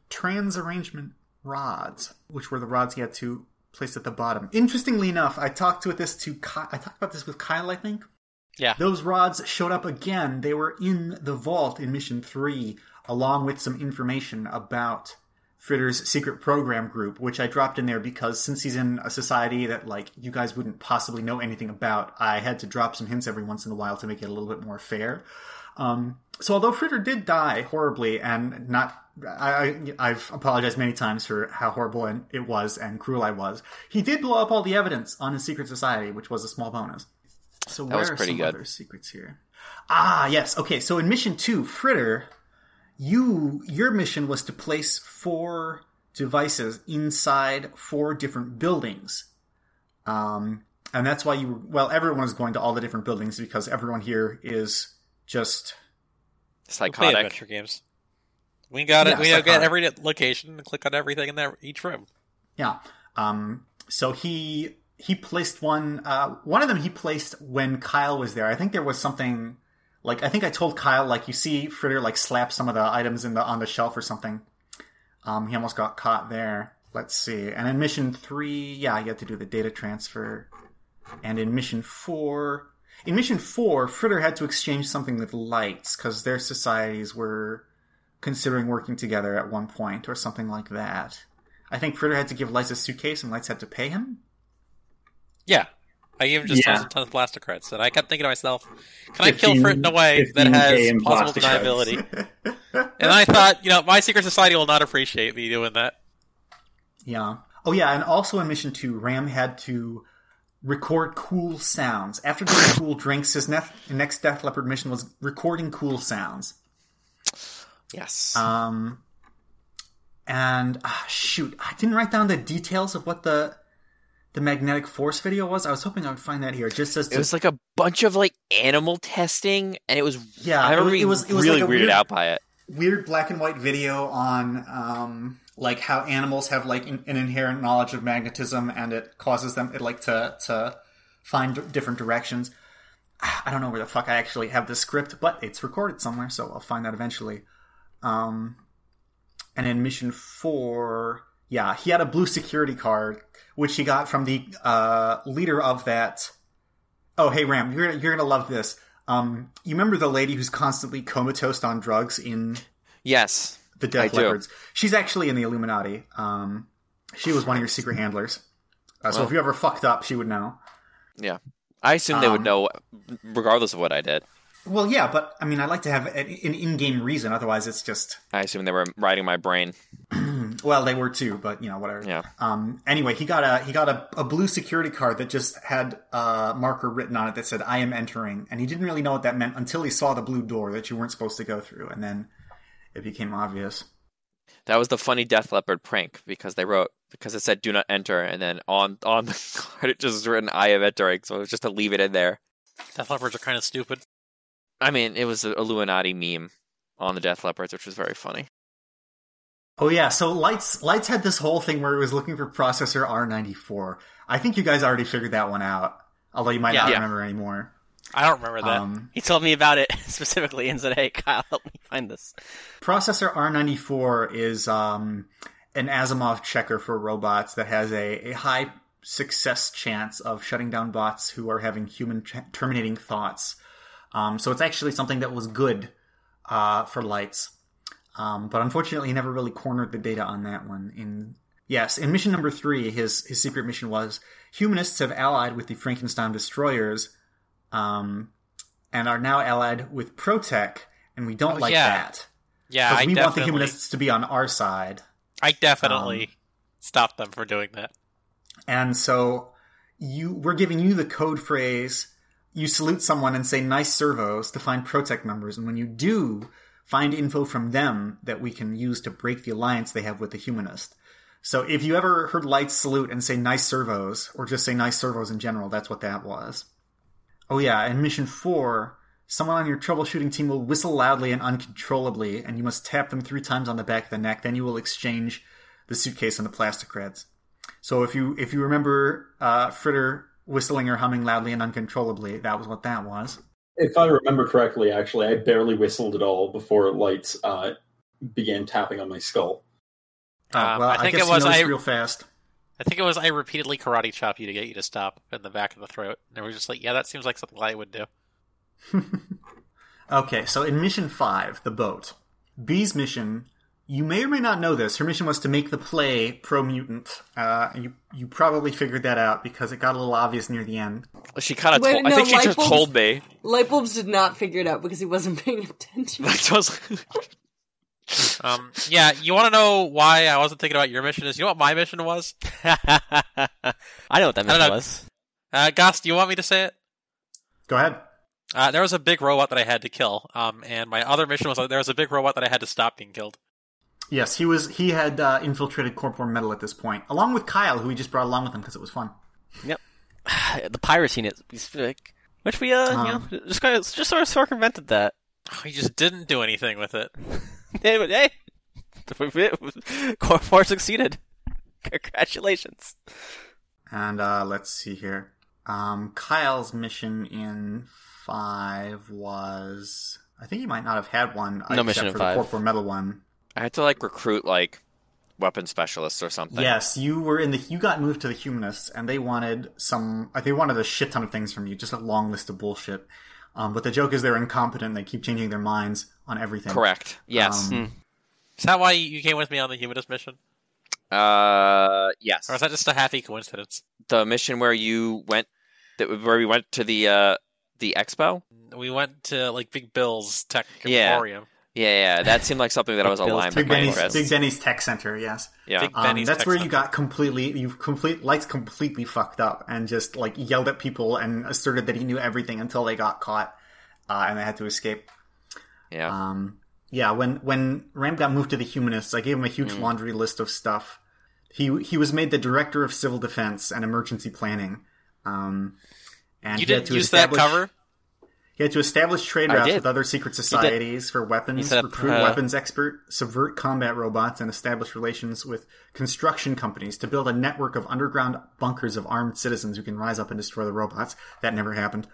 trans arrangement rods, which were the rods he had to place at the bottom. Interestingly enough, I talked to this to Ky- I talked about this with Kyle, I think. Yeah. Those rods showed up again. They were in the vault in Mission 3, along with some information about Fritter's secret program group, which I dropped in there because since he's in a society that, like, you guys wouldn't possibly know anything about, I had to drop some hints every once in a while to make it a little bit more fair. Um, so although Fritter did die horribly and not I, I, have apologized many times for how horrible it was and cruel I was. He did blow up all the evidence on his secret society, which was a small bonus. So That where are some good. other secrets here? Ah, yes. Okay, so in mission two, Fritter, you your mission was to place four devices inside four different buildings. Um, and that's why you well, everyone is going to all the different buildings because everyone here is just We play Psychotic. adventure games. We got it. Yeah, we get psychotic. every location and click on everything in that each room. Yeah. Um, so he he placed one. Uh, one of them he placed when Kyle was there. I think there was something like I think I told Kyle like you see Fritter like slap some of the items in the on the shelf or something. Um, he almost got caught there. Let's see. And in mission three, yeah, you had to do the data transfer. And in mission four, in mission four, Fritter had to exchange something with Lights because their societies were considering working together at one point or something like that. I think Fritter had to give Lights a suitcase and Lights had to pay him. Yeah. I even just Yeah. tons and tons of plastic creds, and I kept thinking to myself, "Can I kill 15 Frit in a way that has in possible deniability?" and I thought, you know, my secret society will not appreciate me doing that. Yeah. Oh yeah, and also in mission two, Ram had to record cool sounds. After doing cool drinks, his nef- next Death Leopard mission was recording cool sounds. Yes. Um, and ah, shoot, I didn't write down the details of what the the magnetic force video was. I was hoping I would find that here. It just says it was like a bunch of like animal testing, and it was Yeah, I remember it was- it was really like weirded weird- out by it. weird black and white video on um, like how animals have like an, an inherent knowledge of magnetism and it causes them it like to to find d- different directions. I don't know where the fuck I actually have the script, but it's recorded somewhere, so I'll find that eventually. Um, and in mission four, yeah, he had a blue security card which he got from the uh, leader of that. Oh, hey Ram, you're you're gonna love this. Um, you remember the lady who's constantly comatose on drugs in Yes. the Death I do. Leopards? She's actually in the Illuminati. Um, she was one of your secret handlers. Uh, so Well. if you ever fucked up, she would know. Yeah. I assume they would Um, know, regardless of what I did. Well, yeah, but I mean, I'd like to have an an in-game reason. Otherwise, it's just I assume they were riding my brain. well, they were too, but you know, whatever. Yeah. Um, anyway, he got a he got a, a blue security card that just had a marker written on it that said "I am entering," and he didn't really know what that meant until he saw the blue door that you weren't supposed to go through, and then it became obvious. That was the funny Death Leopard prank because they wrote because it said "Do not enter," and then on on the card it just was written "I am entering," so it was just to leave it in there. Death Leopards are kind of stupid. I mean, it was an Illuminati meme on the Death Leopards, which was very funny. Oh yeah, so Lights Lights had this whole thing where it was looking for processor R94. I think you guys already figured that one out, although you might Yeah. not Yeah. remember anymore. I don't remember that. Um, He told me about it specifically and said, "Hey, Kyle, help me find this." processor R94 is um, an Asimov checker for robots that has a, a high success chance of shutting down bots who are having human t- terminating thoughts. Um, so it's actually something that was good uh, for lights. Um, but unfortunately, he never really cornered the data on that one. In yes, in mission number three, his his secret mission was humanists have allied with the Frankenstein destroyers, um, and are now allied with Protec, and we don't Oh, like yeah. that yeah, we want the humanists to be on our side. I definitely Um, stopped them from doing that. And so you we're giving you the code phrase. You salute someone and say nice servos to find Protect members, and when you do, find info from them that we can use to break the alliance they have with the humanist. So if you ever heard Lights salute and say nice servos, or just say nice servos in general, that's what that was. Oh yeah, in mission four, someone on your troubleshooting team will whistle loudly and uncontrollably, and you must tap them three times on the back of the neck. Then you will exchange the suitcase and the plastic reds. So if you if you remember uh, Fritter whistling or humming loudly and uncontrollably, that was what that was. If I remember correctly, actually, I barely whistled at all before lights uh, began tapping on my skull. Um, well, I think guess it was I, real fast. I think it was I repeatedly karate chop you to get you to stop in the back of the throat. And we were just like, "Yeah, that seems like something I would do." Okay, so in mission five, the boat, B's mission. You may or may not know this. Her mission was to make the play pro mutant. Uh, you you probably figured that out because it got a little obvious near the end. She kind of Wait, told. I think she just Lightbulb's- told me. Lightbulbs did not figure it out because he wasn't paying attention. Like, I was- Um, yeah, you want to know why I wasn't thinking about your mission? Is you know what my mission was? I know what that I don't mission was. Uh, Gus, do you want me to say it? Go ahead. Uh, there was a big robot that I had to kill. Um, and my other mission was uh, there was a big robot that I had to stop being killed. Yes, he was. He had uh, infiltrated Corpore Metal at this point, along with Kyle, who he just brought along with him because it was fun. Yep. the piracy it, which we uh, you know, just kind of just sort of circumvented that. He just didn't do anything with it. hey, but hey, Core Four succeeded. Congratulations. And uh, let's see here. Um, Kyle's mission in five was. I think he might not have had one. No except mission in for five. The Corpore Metal one. I had to like recruit like weapon specialists or something. Yes, you were in the. You got moved to the Humanists, and they wanted some. uh, They wanted a shit ton of things from you, just a long list of bullshit. Um, but the joke is they're incompetent. They keep changing their minds on everything. Correct. Yes. Um, Is that why you came with me on the Humanist mission? Uh, yes. Or is that just a happy coincidence? The mission where you went, that where we went to the uh the expo. We went to like Big Bill's Tech Emporium. Yeah, yeah, yeah, that seemed like something that I was Bill's aligned Big with my Benny's, interests. Big Benny's Tech Center. Yes. yeah. Big Um, that's Tech where you got completely, you've complete, lights completely fucked up and just like yelled at people and asserted that he knew everything until they got caught, uh, and they had to escape. yeah. Um, yeah, when, when Ram got moved to the Humanists, I gave him a huge Hmm. laundry list of stuff. He, he was made the director of civil defense and emergency planning. Um, and You didn't to use that cover? He had to establish trade routes with other secret societies for weapons, set up, recruit uh, weapons expert, subvert combat robots, and establish relations with construction companies to build a network of underground bunkers of armed citizens who can rise up and destroy the robots. That never happened.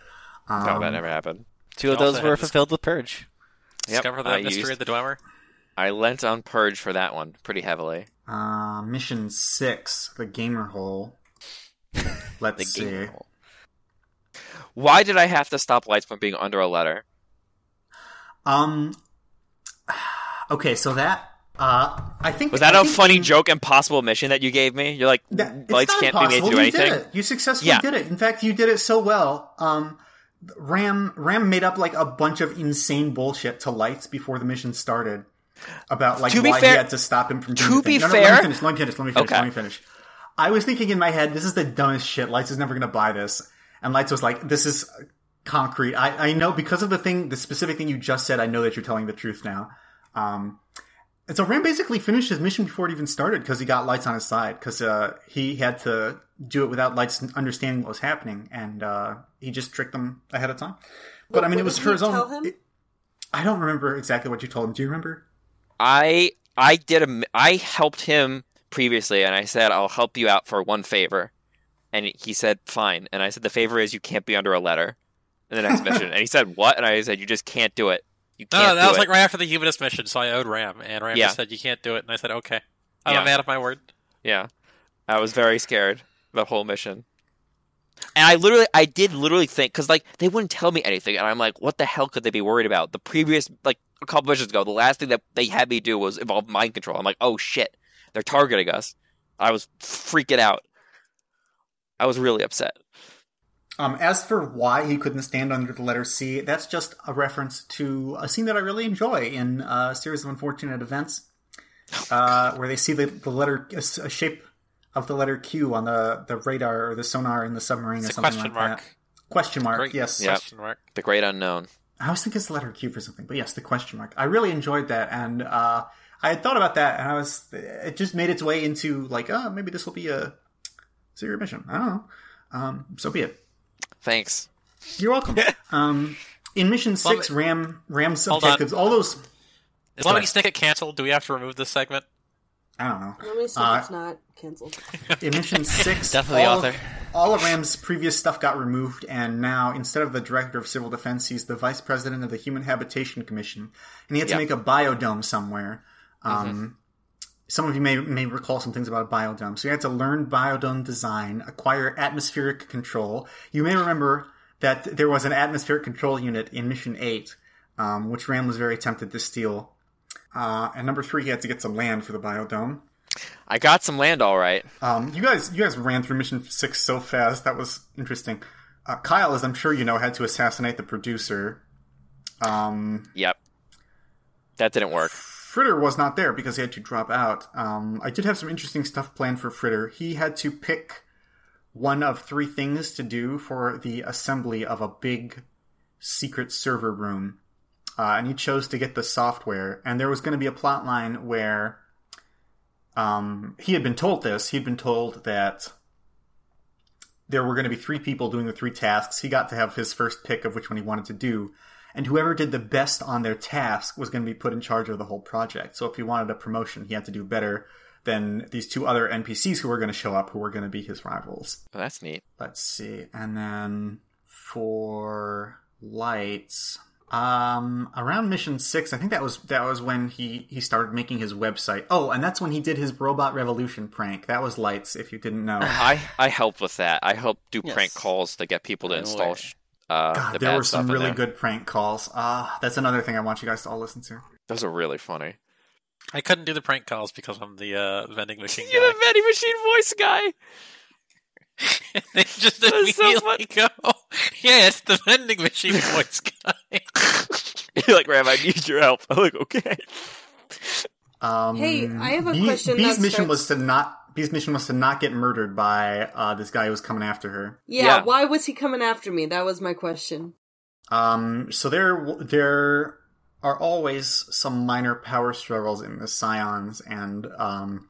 Um, no, that never happened. Two of those were this- fulfilled with Purge. Yep, Discover the I mystery used- of the Dwemer? I lent on Purge for that one pretty heavily. Uh, mission six, the gamer hole. Let's The see. game. hole. Why did I have to stop lights from being under a letter? Um. Okay, so that uh, I think Was that I a funny in- joke, impossible mission that you gave me? You're like, That, lights can't be made to do you anything. Did it. You successfully Yeah. did it. In fact, you did it so well. Um, Ram Ram made up like a bunch of insane bullshit to lights before the mission started about like why fair- he had to stop him from doing to be no, no, let fair- me finish. Let me finish. Let me finish. Okay. Let me finish. I was thinking in my head, this is the dumbest shit. Lights is never going to buy this, and Lights was like, this is concrete. I, I know because of the thing, the specific thing you just said. I know that you're telling the truth now. Um, and so Ram basically finished his mission before it even started because he got Lights on his side because uh, he had to do it without Lights understanding what was happening, and uh, he just tricked them ahead of time. But I mean, it was for his own. it- I don't remember exactly what you told him. Do you remember? I I did a m- I helped him previously, and I said I'll help you out for one favor, and he said fine. And I said the favor is you can't be under a letter in the next mission. And he said what? And I said you just can't do it. You can't no, that was it. like right after the Humanist mission, so I owed Ram, and Ram Yeah. just said, You can't do it. And I said, Okay. I'm Yeah. a man of my word. Yeah, I was very scared the whole mission. And I literally, I did literally think because like they wouldn't tell me anything, and I'm like, what the hell could they be worried about? The previous, like a couple missions ago, the last thing that they had me do was involve mind control. I'm like, oh shit, they're targeting us. I was freaking out. I was really upset. Um, as for why he couldn't stand under the letter C, that's just a reference to a scene that I really enjoy in uh, a series of unfortunate events, uh, where they see the, the letter, a, s- a shape of the letter Q on the, the radar or the sonar in the submarine It's or a something question like mark. that. Question mark, Great yes. Yeah. question mark. The great unknown. I was thinking it's the letter Q for something, but yes, the question mark. I really enjoyed that, and uh, I had thought about that, and I was it just made its way into like, oh, maybe this will be a secret mission. I don't know. Um, so be it. Thanks. You're welcome. um, in mission Well, six, Ram Ram's hold on. objectives, all those. Is Lemony ahead. Snicket canceled? Do we have to remove this segment? I don't know. Let me see Uh, it's not canceled. In mission six, Definitely all author. Of, all of Ram's previous stuff got removed, and now instead of the director of civil defense, he's the vice president of the Human Habitation Commission, and he had to Yeah. make a biodome somewhere. Um, Some of you may may recall some things about a biodome. So you had to learn biodome design, acquire atmospheric control. You may remember that there was an atmospheric control unit in Mission 8, um, which Ram was very tempted to steal. Uh, and number three, he had to get some land for the biodome. I got some land all right. Um, you guys, you guys ran through Mission Six so fast. That was interesting. Uh, Kyle, as I'm sure you know, had to assassinate the producer. Um, Yep. That didn't work. Fritter was not there because he had to drop out. Um, I did have some interesting stuff planned for Fritter. He had to pick one of three things to do for the assembly of a big secret server room. Uh, and he chose to get the software. And there was going to be a plot line where um, he had been told this. He'd been told that there were going to be three people doing the three tasks. He got to have his first pick of which one he wanted to do and whoever did the best on their task was going to be put in charge of the whole project. So if he wanted a promotion, he had to do better than these two other NPCs who were going to show up, who were going to be his rivals. Well, that's neat. Let's see, and then for lights, um, around mission six, I think that was that was when he he started making his website. Oh, and that's when he did his Robot Revolution prank. That was lights, if you didn't know. I I helped with that. I helped do Yes. prank calls to get people to I'm install aware. sh- uh, God, the there bad were some in really good prank calls. Ah, that's another thing I want you guys to all listen to. Those are really funny. I couldn't do the prank calls because I'm the uh, vending machine You're guy. the vending machine voice guy. they just That's so immediately go, yeah, it's the vending machine voice guy. You're like, Ram, I need your help. I'm like, okay. Um, Hey, I have a Bee- question Bee's mission starts- was to not. Bee's mission was to not get murdered by uh, this guy who was coming after her. Yeah, Yeah. why was he coming after me? That was my question. Um, so there, there are always some minor power struggles in the Psions, and um,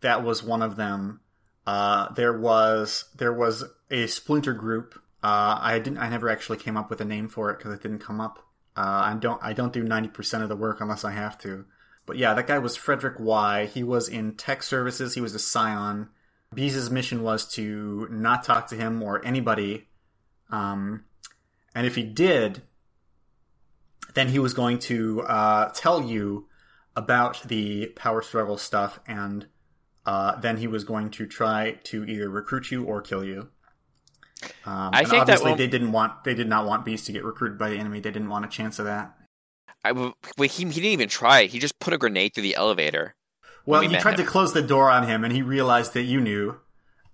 that was one of them. Uh, there was there was a splinter group. Uh, I didn't. I never actually came up with a name for it because it didn't come up. Uh, I don't. I don't do ninety percent of the work unless I have to. But yeah, that guy was Frederick Y. He was in tech services. He was a Psion. Bees' mission was to not talk to him or anybody. Um, and if he did, then he was going to uh, tell you about the power struggle stuff, and uh, then he was going to try to either recruit you or kill you. Um, I think that obviously won't- they didn't want they did not want Beast to get recruited by the enemy. They didn't want a chance of that. I, w- wait, he, he didn't even try it. He just put a grenade through the elevator. Well, we he tried him. to close the door on him, and he realized that you knew,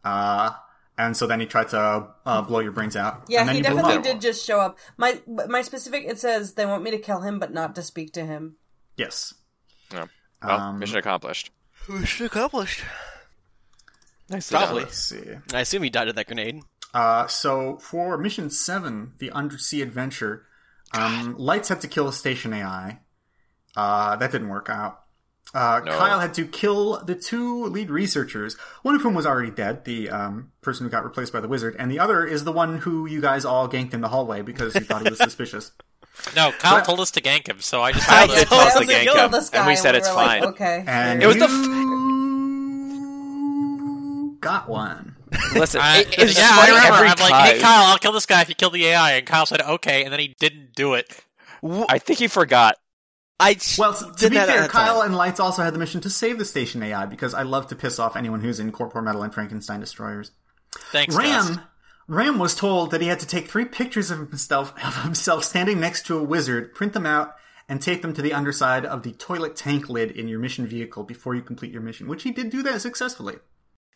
uh, and so then he tried to uh, blow your brains out. Yeah, and then he you definitely did just show up. My my specific it says they want me to kill him, but not to speak to him. Yes. No. Well, Um, mission accomplished. Mission accomplished. Nicely Probably. See. I assume he died of that grenade. Uh, so for mission seven, the undersea adventure, um, Lights had to kill a station AI. Uh, that didn't work out. Uh, No. Kyle had to kill the two lead researchers, one of whom was already dead, the um, person who got replaced by the wizard, and the other is the one who you guys all ganked in the hallway because you thought he was suspicious. No, Kyle But- told us to gank him, so I just Kyle told did him. tell us to gank him, and we said it's were like, fine. okay. And It was the you got one. Listen, uh, it, it's yeah, I remember. I'm time. like, hey, Kyle, I'll kill this guy if you kill the AI, and Kyle said okay, and then he didn't do it. I think he forgot. I Well, to, to be fair, Kyle time. and Lights also had the mission to save the station AI because I love to piss off anyone who's in Corpore Metal and Frankenstein destroyers. Thanks, Gus. Ram Ram was told that he had to take three pictures of himself of himself standing next to a wizard, print them out, and tape them to the underside of the toilet tank lid in your mission vehicle before you complete your mission, which he did do that successfully.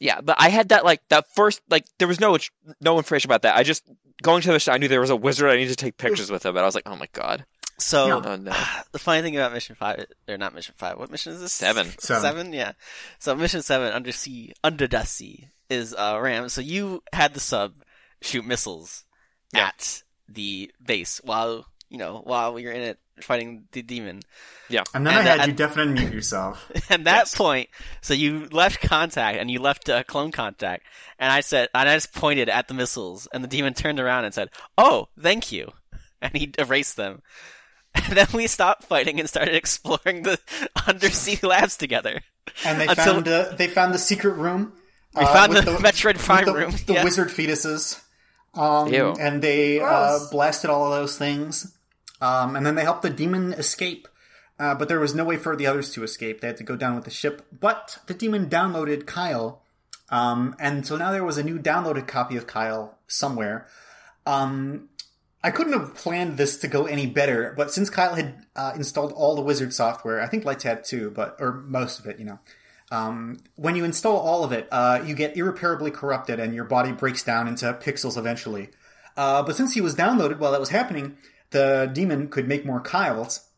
Yeah, but I had that like that first like there was no no information about that. I just going to the mission. I knew there was a wizard. I needed to take pictures with him, and I was like, oh my god. So Yeah. Oh no. the funny thing about Mission Five, or not Mission Five, what mission is this? Seven. Seven. yeah. So Mission Seven, Undersea, Under the Sea, is uh, Ram. So you had the sub shoot missiles Yeah. at the base while you know while you're in it fighting the demon. Yeah. And then And, I had uh, you definitely mute yourself. At that Yes. point, so you left contact and you left uh, clone contact, and I said, and I just pointed at the missiles, and the demon turned around and said, "Oh, thank you," and he erased them. And then we stopped fighting and started exploring the undersea labs together. And they Until- found uh, they found the secret room. We uh, found with the Metroid Prime the, room. The yeah. wizard fetuses. Um, and they uh, blasted all of those things. Um, and then they helped the demon escape. Uh, but there was no way for the others to escape. They had to go down with the ship. But the demon downloaded Kyle. Um, and so now there was a new downloaded copy of Kyle somewhere. Um, I couldn't have planned this to go any better, but since Kyle had uh, installed all the wizard software, I think Lights had too, but or most of it, you know. Um, when you install all of it, uh, you get irreparably corrupted, and your body breaks down into pixels eventually. Uh, but since he was downloaded while that was happening, the demon could make more Kyles,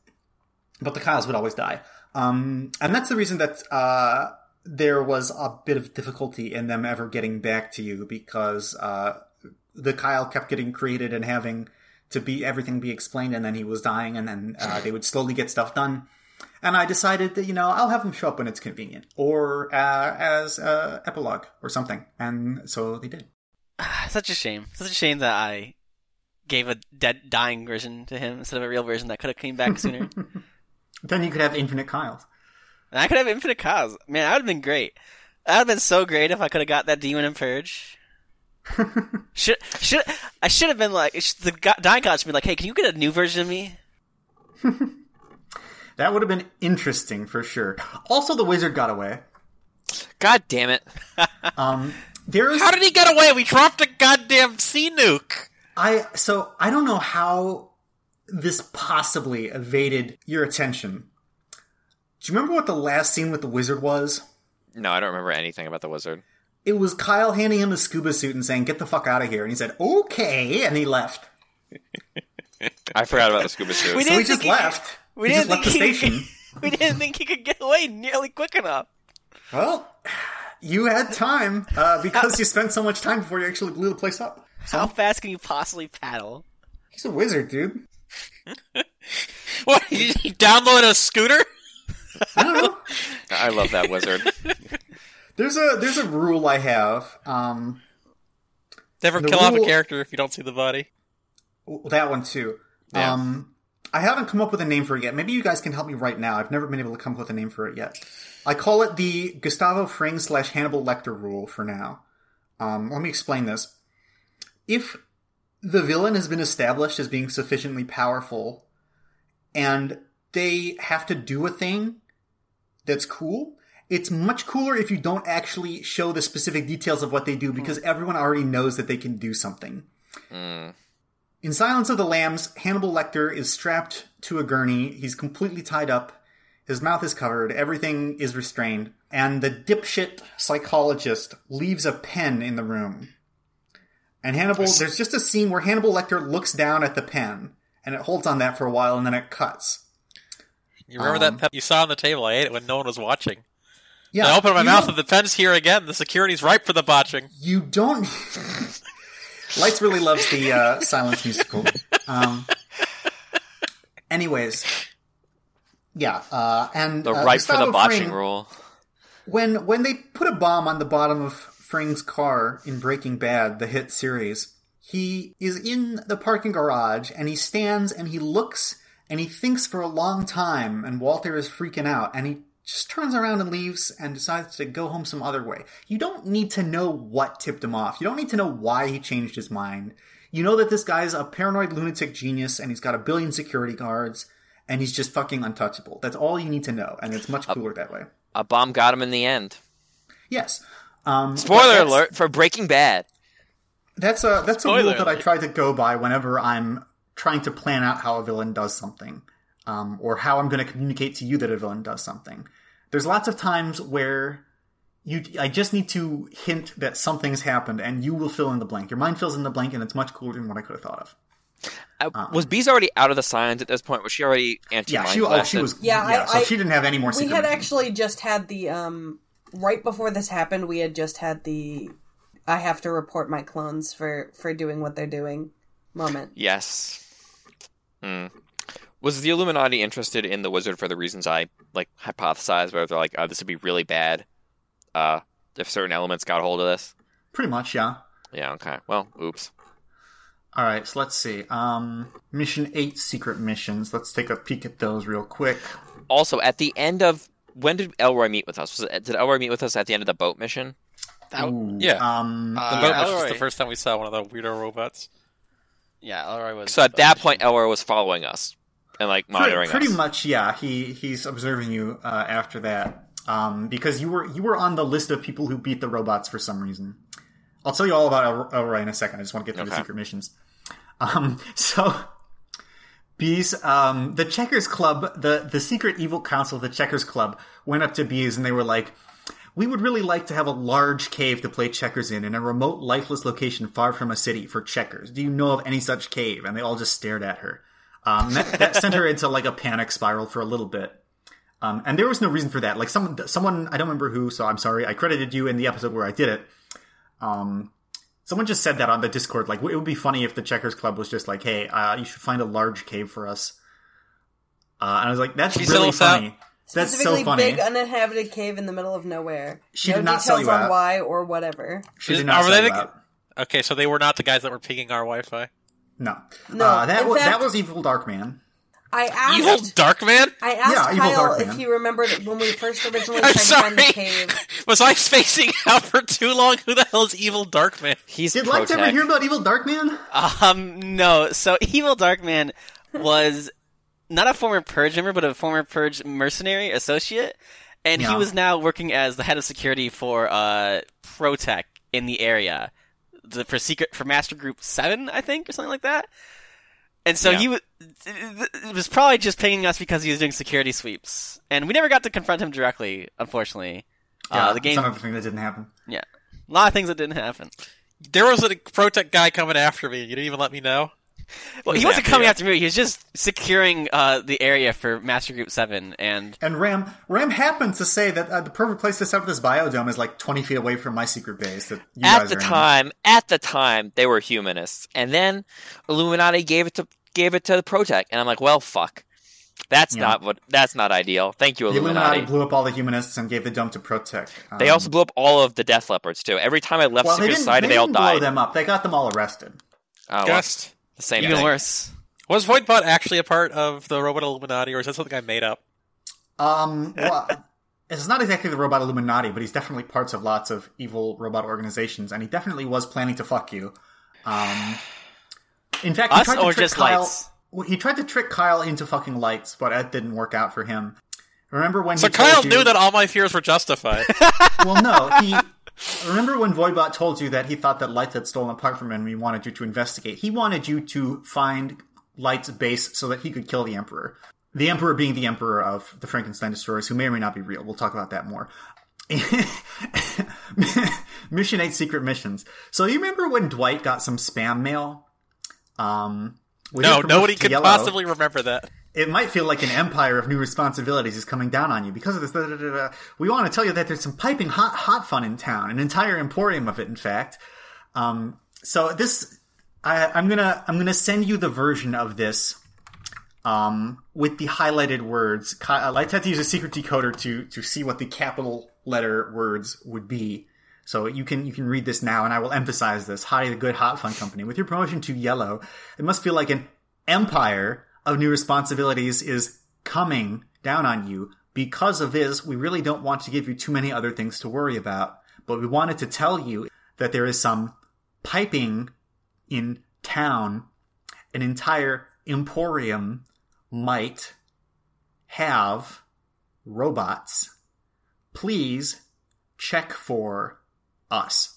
but the Kyles would always die. Um, and that's the reason that uh, there was a bit of difficulty in them ever getting back to you because uh, the Kyle kept getting created and having to be everything be explained, and then he was dying, and then uh, they would slowly get stuff done. And I decided that you know I'll have them show up when it's convenient, or uh, as uh, epilogue or something, and so they did. Such a shame. Such a shame that I gave a dead, dying version to him instead of a real version that could have came back sooner. Then you could have infinite Kyles. I could have infinite Kyles. Man, that would have been great. That would have been so great if I could have got that demon and purge. should should I should have been like the go- dying god should be like, hey, can you get a new version of me? That would have been interesting for sure. Also, the wizard got away. God damn it! Um, there is How did he get away? We dropped a goddamn sea nuke. I so I don't know how this possibly evaded your attention. Do you remember what the last scene with the wizard was? No, I don't remember anything about the wizard. It was Kyle handing him a scuba suit and saying, "Get the fuck out of here," and he said, "Okay," and he left. I forgot about the scuba suit. We So he didn't just he- left. we he didn't left the think he- station. We didn't think he could get away nearly quick enough. well, you had time uh, because you spent so much time before you actually blew the place up. How fast can you possibly paddle? He's a wizard, dude. What? He, he downloaded a scooter? I don't know. I love that wizard. There's a there's a rule I have. Um, Never The kill off a character if you don't see the body. That one too. Yeah. Um, I haven't come up with a name for it yet. Maybe you guys can help me right now. I've never been able to come up with a name for it yet. I call it the Gustavo Fring slash Hannibal Lecter rule for now. Um, let me explain this. If the villain has been established as being sufficiently powerful, and they have to do a thing that's cool, it's much cooler if you don't actually show the specific details of what they do because everyone already knows that they can do something. Mm. In Silence of the Lambs, Hannibal Lecter is strapped to a gurney. He's completely tied up. His mouth is covered. Everything is restrained. And the dipshit psychologist leaves a pen in the room. And Hannibal, there's just a scene where Hannibal Lecter looks down at the pen, and it holds on that for a while, and then it cuts. You remember Um, that pen you saw on the table? I ate it when no one was watching. Yeah, I open my mouth don't- and the pen's here again. The security's ripe for the botching. You don't. Lights really loves the uh, silence musical. Um, anyways, yeah, uh, and The uh, right for the botching Fring- rule. when when they put a bomb on the bottom of Fring's car in Breaking Bad, the hit series, he is in the parking garage and he stands and he looks and he thinks for a long time and Walter is freaking out and he just turns around and leaves and decides to go home some other way. You don't need to know what tipped him off. You don't need to know why he changed his mind. You know that this guy's a paranoid lunatic genius and he's got a billion security guards and he's just fucking untouchable. That's all you need to know and it's much cooler that way. A bomb got him in the end. Yes. Um, Spoiler alert for Breaking Bad. That's a that's a Spoiler rule that I try to go by whenever I'm trying to plan out how a villain does something, um, or how I'm going to communicate to you that a villain does something. There's lots of times where you I just need to hint that something's happened, and you will fill in the blank. Your mind fills in the blank, and it's much cooler than what I could have thought of. Uh, was Bees already out of the Psions at this point? Was she already anti Yeah, she oh she was Yeah, I- so I- she didn't have any more. we had missions. actually just had the um right before this happened we had just had the i have to report my clones for for doing what they're doing moment Yes. Hmm. Was the Illuminati interested in the wizard for the reasons I like hypothesized, where they're like, "Oh, this would be really bad," uh, if certain elements got a hold of this? pretty much, yeah. Yeah. Okay. Well, oops. All right, so let's see. Um, mission eight, secret missions. Let's take a peek at those real quick. Also, at the end of when did Elroy meet with us? Was it, did Elroy meet with us at the end of the boat mission? That, Ooh, yeah. Um, The Uh, boat Elroy. was the first time we saw one of the weirdo robots. yeah, Elroy was. So at that point, Elroy was following us and like monitoring pretty, pretty us. much, yeah. He he's observing you uh, after that um, because you were you were on the list of people who beat the robots for some reason. I'll tell you all about El- Elroy in a second. I just want to get through the secret missions. Um, so Bees, um, the Checkers Club, the the secret evil council of the Checkers Club went up to Bees and they were like, "We would really like to have a large cave to play checkers in, in a remote, lifeless location far from a city for checkers. Do you know of any such cave?" And they all just stared at her. Um, that, that sent her into like a panic spiral for a little bit. Um, and there was no reason for that. Like someone, someone I don't remember who, so I'm sorry. I credited you in the episode where I did it. Um, someone just said that on the Discord. Like it would be funny if the Checkers Club was just like, "Hey, uh, you should find a large cave for us." Uh, and I was like, "That's She really sell us out? funny. That's so Specifically, funny." big uninhabited cave in the middle of nowhere. She no did not sell details you on out. why or whatever. she did not are say they that. the- Okay, so they were not the guys that were pinging our Wi-Fi. No, No, uh, that in was, that was Evil Dark Man. I asked. Evil Darkman? I asked Yeah, Kyle Dark if Man. he remembered when we first originally I'm tried to find the cave. Was I spacing out for too long? Who the hell is Evil Darkman? He's Did Lex ever hear about Evil Dark Man? Um, no. So Evil Darkman was not a former Purge member, but a former Purge mercenary associate, and he was now working as the head of security for uh Protec in the area, the for secret for Master Group Seven, I think, or something like that. And so Yeah. he was it was probably just pinging us because he was doing security sweeps, and we never got to confront him directly, unfortunately. uh, the game, Some other thing that didn't happen. yeah, a lot of things that didn't happen. There was a Protect guy coming after me. You didn't even let me know. Well, was he wasn't after coming you. after me. He was just securing uh, the area for Master Group Seven, and And Ram Ram happened to say that uh, the perfect place to set up this biodome is like 20 feet away from my secret base that you At guys the are in. time, at the time, they were humanists, and then Illuminati gave it to gave it to the Protect, and I'm like, well, fuck. That's Yeah. not what. That's not ideal. Thank you, The Illuminati. Illuminati blew up all the humanists and gave the dome to Protect. They Um, also blew up all of the Death Leopards too. Every time I left well, they Secret didn't, Society, they they all didn't blow died. them up. They got them all arrested. Oh, well, Guest. The same even thing. worse. Was Voidbot actually a part of the Robot Illuminati, or is that something I made up? Um, well, it's not exactly the robot Illuminati, but he's definitely parts of lots of evil robot organizations, and he definitely was planning to fuck you. Um, in fact, he Us tried to or trick just Kyle. lights? well, He tried to trick Kyle into fucking lights, but that didn't work out for him. Remember when So he told Kyle you, knew that all my fears were justified. Well, no, he. Remember when Voidbot told you that he thought that Lights had stolen a part from him and he wanted you to investigate? He wanted you to find Light's base so that he could kill the Emperor. The Emperor being the Emperor of the Frankenstein Destroyers, who may or may not be real. We'll talk about that more. Mission 8 Secret Missions. So you remember when Dwight got some spam mail? Um, no, nobody could Yellow? possibly remember that. It might feel like an empire of new responsibilities is coming down on you because of this. da, da, da. We want to tell you that there's some piping hot, hot fun in town, an entire emporium of it, in fact. Um, so this, I, I'm gonna, I'm gonna send you the version of this, um, with the highlighted words. I had to use a secret decoder to to see what the capital letter words would be. So you can you can read this now, and I will emphasize this. Hi, the good hot fun company. With your promotion to yellow, it must feel like an empire of new responsibilities is coming down on you. Because of this, we really don't want to give you too many other things to worry about. But we wanted to tell you that there is some piping in town. An entire emporium might have robots. Please check for us.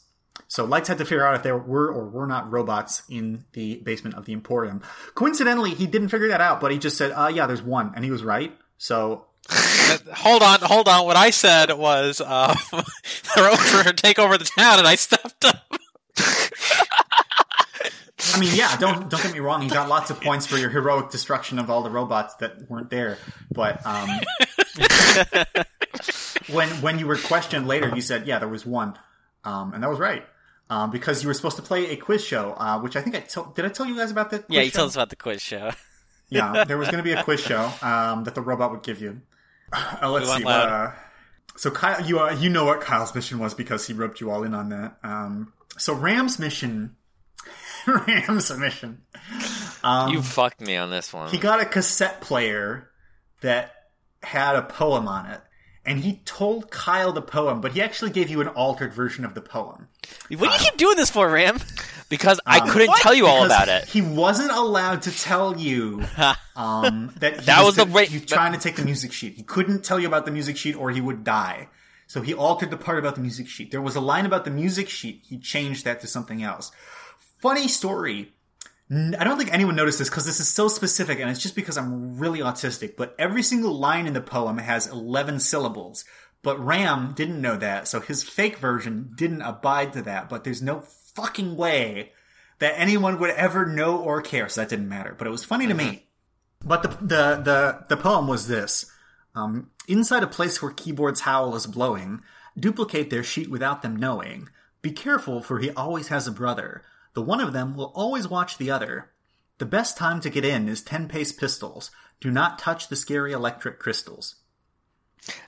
So Lights had to figure out if there were or were not robots in the basement of the Emporium. Coincidentally, he didn't figure that out, but he just said, uh, yeah, there's one. And he was right. So, hold on, hold on. What I said was uh, the robots were going to take over the town, and I stopped them. I mean, yeah, don't, don't get me wrong. You got lots of points for your heroic destruction of all the robots that weren't there. But, um, when, when you were questioned later, you said, yeah, there was one. Um, and that was right. Um, because you were supposed to play a quiz show, uh, which I think I told, did I tell you guys about that? Yeah, you told us about the quiz show. yeah, there was going to be a quiz show um, that the robot would give you. Uh, let's We see. uh, so Kyle, you uh, you know what Kyle's mission was because he roped you all in on that. Um, so Ram's mission, Ram's mission. Um, You fucked me on this one. he got a cassette player that had a poem on it, and he told Kyle the poem, but he actually gave you an altered version of the poem. What do you keep doing this for, Ram? because I Um, couldn't what? tell you all Because about it. He wasn't allowed to tell you um, that he That was the t- He was trying to take the music sheet. He couldn't tell you about the music sheet, or he would die. So he altered the part about the music sheet. There was a line about the music sheet. He changed that to something else. Funny story. I don't think anyone noticed this because this is so specific, and it's just because I'm really autistic. But every single line in the poem has 11 syllables. But Ram didn't know that, so his fake version didn't abide to that. But there's no fucking way that anyone would ever know or care, so that didn't matter. But it was funny to me. But the the the, the poem was this: um, inside a place where keyboard's howl is blowing, duplicate their sheet without them knowing. Be careful, for he always has a brother. The one of them will always watch the other. The best time to get in is ten pace pistols. Do not touch the scary electric crystals.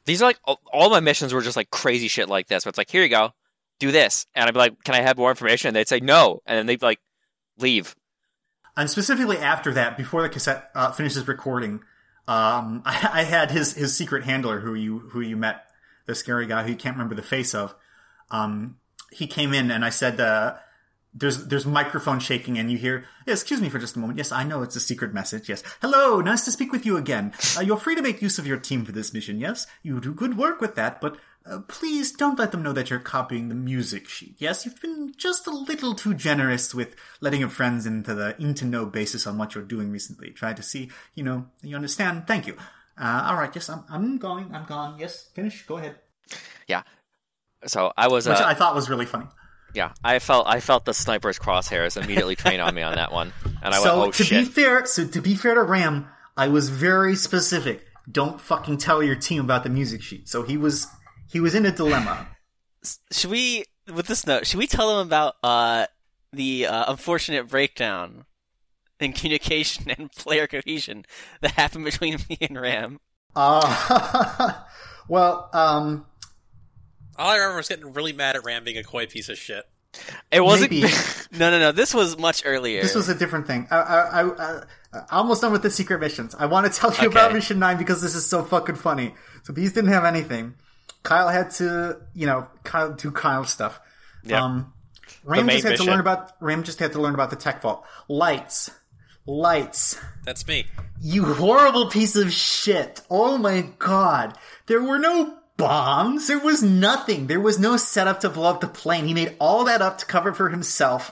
These are like all- all my missions were just like crazy shit like this. But it's like, here you go, do this, and I'd be like, can I have more information? And they'd say no, and then they'd like leave. And specifically after that, before the cassette uh, finishes recording, um, I, I had his his secret handler who you who you met, the scary guy who you can't remember the face of. Um, he came in and I said, uh, "There's there's microphone shaking and you hear, yes, excuse me for just a moment. Yes, I know it's a secret message. Yes, hello, nice to speak with you again. Uh, you're free to make use of your team for this mission. Yes, you do good work with that, but." Uh, please don't let them know that you're copying the music sheet. Yes, you've been just a little too generous with letting your friends into the into know basis on what you're doing recently. Try to see, you know, you understand. Thank you. Uh, all right, yes, I'm I'm going. I'm gone. Yes, finish. Go ahead. Yeah so I was, Which uh, I thought was really funny. Yeah, I felt I felt the sniper's crosshairs immediately train on me on that one, and I so went, oh to shit. be fair, so to be fair to Ram, I was very specific. Don't fucking tell your team about the music sheet. So he was he was in a dilemma. Should we, with this note, should we tell them about uh, the uh, unfortunate breakdown in communication and player cohesion that happened between me and Ram? Uh, well, um, All I remember was getting really mad at Ram being a coy piece of shit. it wasn't. maybe. No, no, no. This was much earlier. This was a different thing. I, I, I, I, almost done with the secret missions. I want to tell you Okay. about mission nine because this is so fucking funny. So these didn't have anything. Kyle had to, you know, Kyle do Kyle stuff. Yeah. Um, Ram just had to learn about Ram just had to learn about the tech vault. Lights, lights. That's me. You horrible piece of shit. Oh my god. There were no bombs. There was nothing. There was no setup to blow up the plane. He made all that up to cover for himself.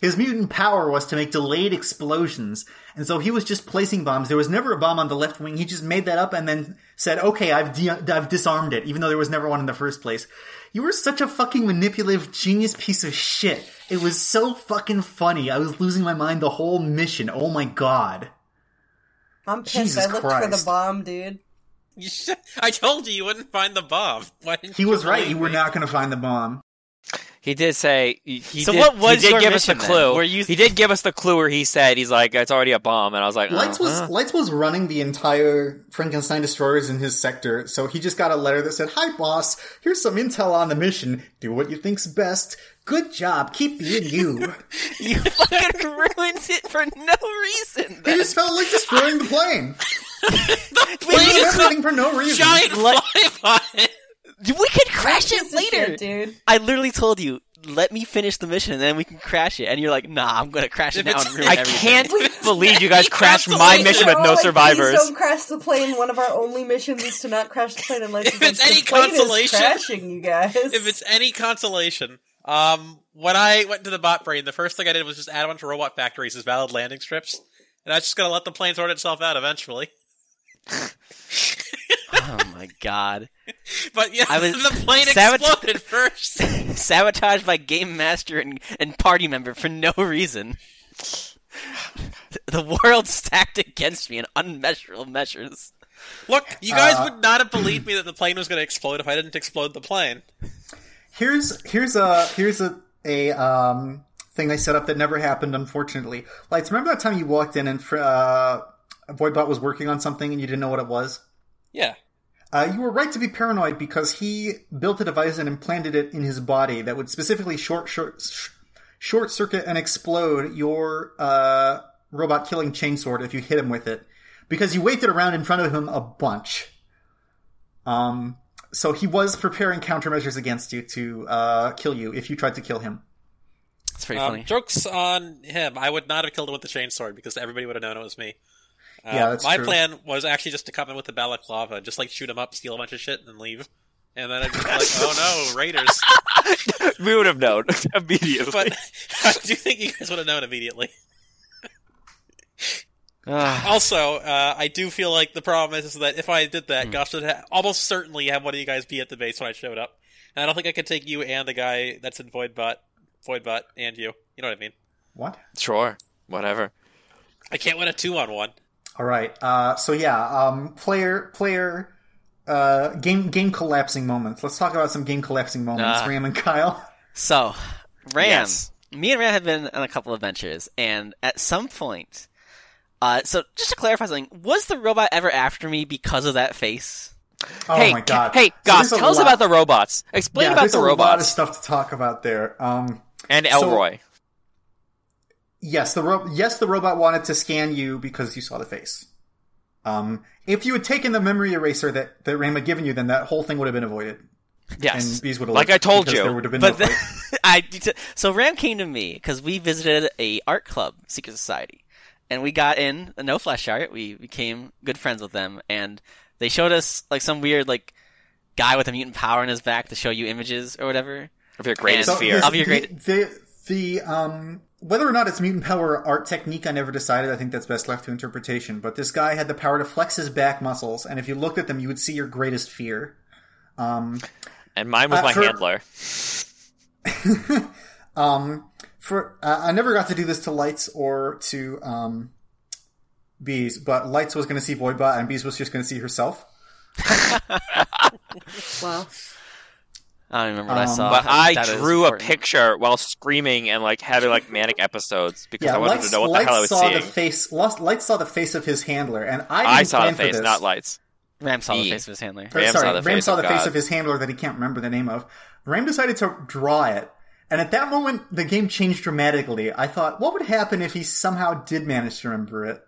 His mutant power was to make delayed explosions. And so he was just placing bombs. There was never a bomb on the left wing. He just made that up and then said, okay, I've, de- I've disarmed it, even though there was never one in the first place. You were such a fucking manipulative genius piece of shit. It was so fucking funny. I was losing my mind the whole mission. Oh my god. I'm pissed. Jesus I looked for the bomb, dude. You should- I told you you wouldn't find the bomb. Why didn't He you was right. believe You were not going to find the bomb. He did say he he So did, what was he did your give us the clue. Were you- He did give us the clue where he said he's like it's already a bomb, and I was like, Lights oh, was huh. Lights was running the entire Frankenstein destroyers in his sector, so he just got a letter that said, "Hi, boss. Here's some intel on the mission. Do what you think's best. Good job. Keep being you." You fucking ruined it for no reason. he just felt like destroying the plane. The plane is everything for no reason. giant Like- flyby. We could crash it later. shit, dude. I literally told you, let me finish the mission and then we can crash it. And you're like, nah, I'm gonna crash it now and ruin I everything. can't believe you guys crashed my mission with no like, survivors. Please don't crash the plane. One of our only missions is to not crash the plane unless If it's the any plane is consolation- crashing, you guys. If it's any consolation, um, when I went to the bot brain, the first thing I did was just add a bunch of robot factories as valid landing strips, and I was just gonna let the plane sort itself out eventually. Oh my god. But yeah, I was- the plane Sabot- exploded first. Sabotaged by game master and, and party member for no reason. The world stacked against me in unmeasurable measures. Look, you guys Uh, would not have believed me that the plane was going to explode if I didn't explode the plane. Here's here's a here's a a um thing I set up that never happened, unfortunately. Lights. Remember that time you walked in and uh, Voidbot was working on something and you didn't know what it was? Yeah. Uh, you were right to be paranoid because he built a device and implanted it in his body that would specifically short short short circuit and explode your uh, robot killing chainsword if you hit him with it. Because you waved it around in front of him a bunch. Um, so he was preparing countermeasures against you to uh, kill you if you tried to kill him. It's pretty Um, funny. jokes on him. I would not have killed him with the chainsword because everybody would have known it was me. Uh, Yeah, that's my true. plan was actually just to come in with the balaclava, just like shoot him up, steal a bunch of shit, and then leave. And then I'd be like, "Oh no, raiders!" we would have known immediately. But I do think you guys would have known immediately. Ah, Also, uh, I do feel like the problem is, is that if I did Hmm. that, Gosh would ha- almost certainly have one of you guys be at the base when I showed up. And I don't think I could take you and the guy that's in Voidbot, Voidbot, and you. You know what I mean? What? Sure, whatever. I can't win a two on one. All right. Uh, so yeah, um, player player uh, game game collapsing moments. Let's talk about some game collapsing moments. Ah. Ram and Kyle. So, Ram, Yes. me and Ram have been on a couple of adventures, and at some point, uh, so just to clarify something, was the robot ever after me because of that face? Oh hey, my god. hey, So Goss, there's tell us lot- about the robots. Explain yeah, about there's the a lot of robots stuff to talk about there. Um, and so- Elroy. Yes, the ro- yes the robot wanted to scan you because you saw the face. Um, if you had taken the memory eraser that that Ram had given you, then that whole thing would have been avoided, yes, and bees would have like I told you. There would have been But no the, fight. I so Ram came to me because we visited a art club, Secret Society, and we got in a no flash art. We became good friends with them, and they showed us like some weird like guy with a mutant power in his back to show you images or whatever. of your greatest So fear. his- Of your the, great- the the um whether or not it's mutant power or art technique, I never decided. I think that's best left to interpretation. But this guy had the power to flex his back muscles, and if you looked at them, you would see your greatest fear. Um, and mine was uh, my for- handler. um, for uh, I never got to do this to Lights or to um, Bees, but Lights was going to see Voidbot, and Bees was just going to see herself. Wow. I don't remember what I Um, saw. But I That is drew a picture while screaming and like having like manic episodes because I wanted Lights, to know what the Lights hell I was saw seeing. the face. Lost, Lights saw the face of his handler, and I I saw the face, not lights. Ram saw the face of his handler. Or, Ram sorry, saw the Ram face saw of the face of his handler that he can't remember the name of. Ram decided to draw it, and at that moment, the game changed dramatically. I thought, what would happen if he somehow did manage to remember it?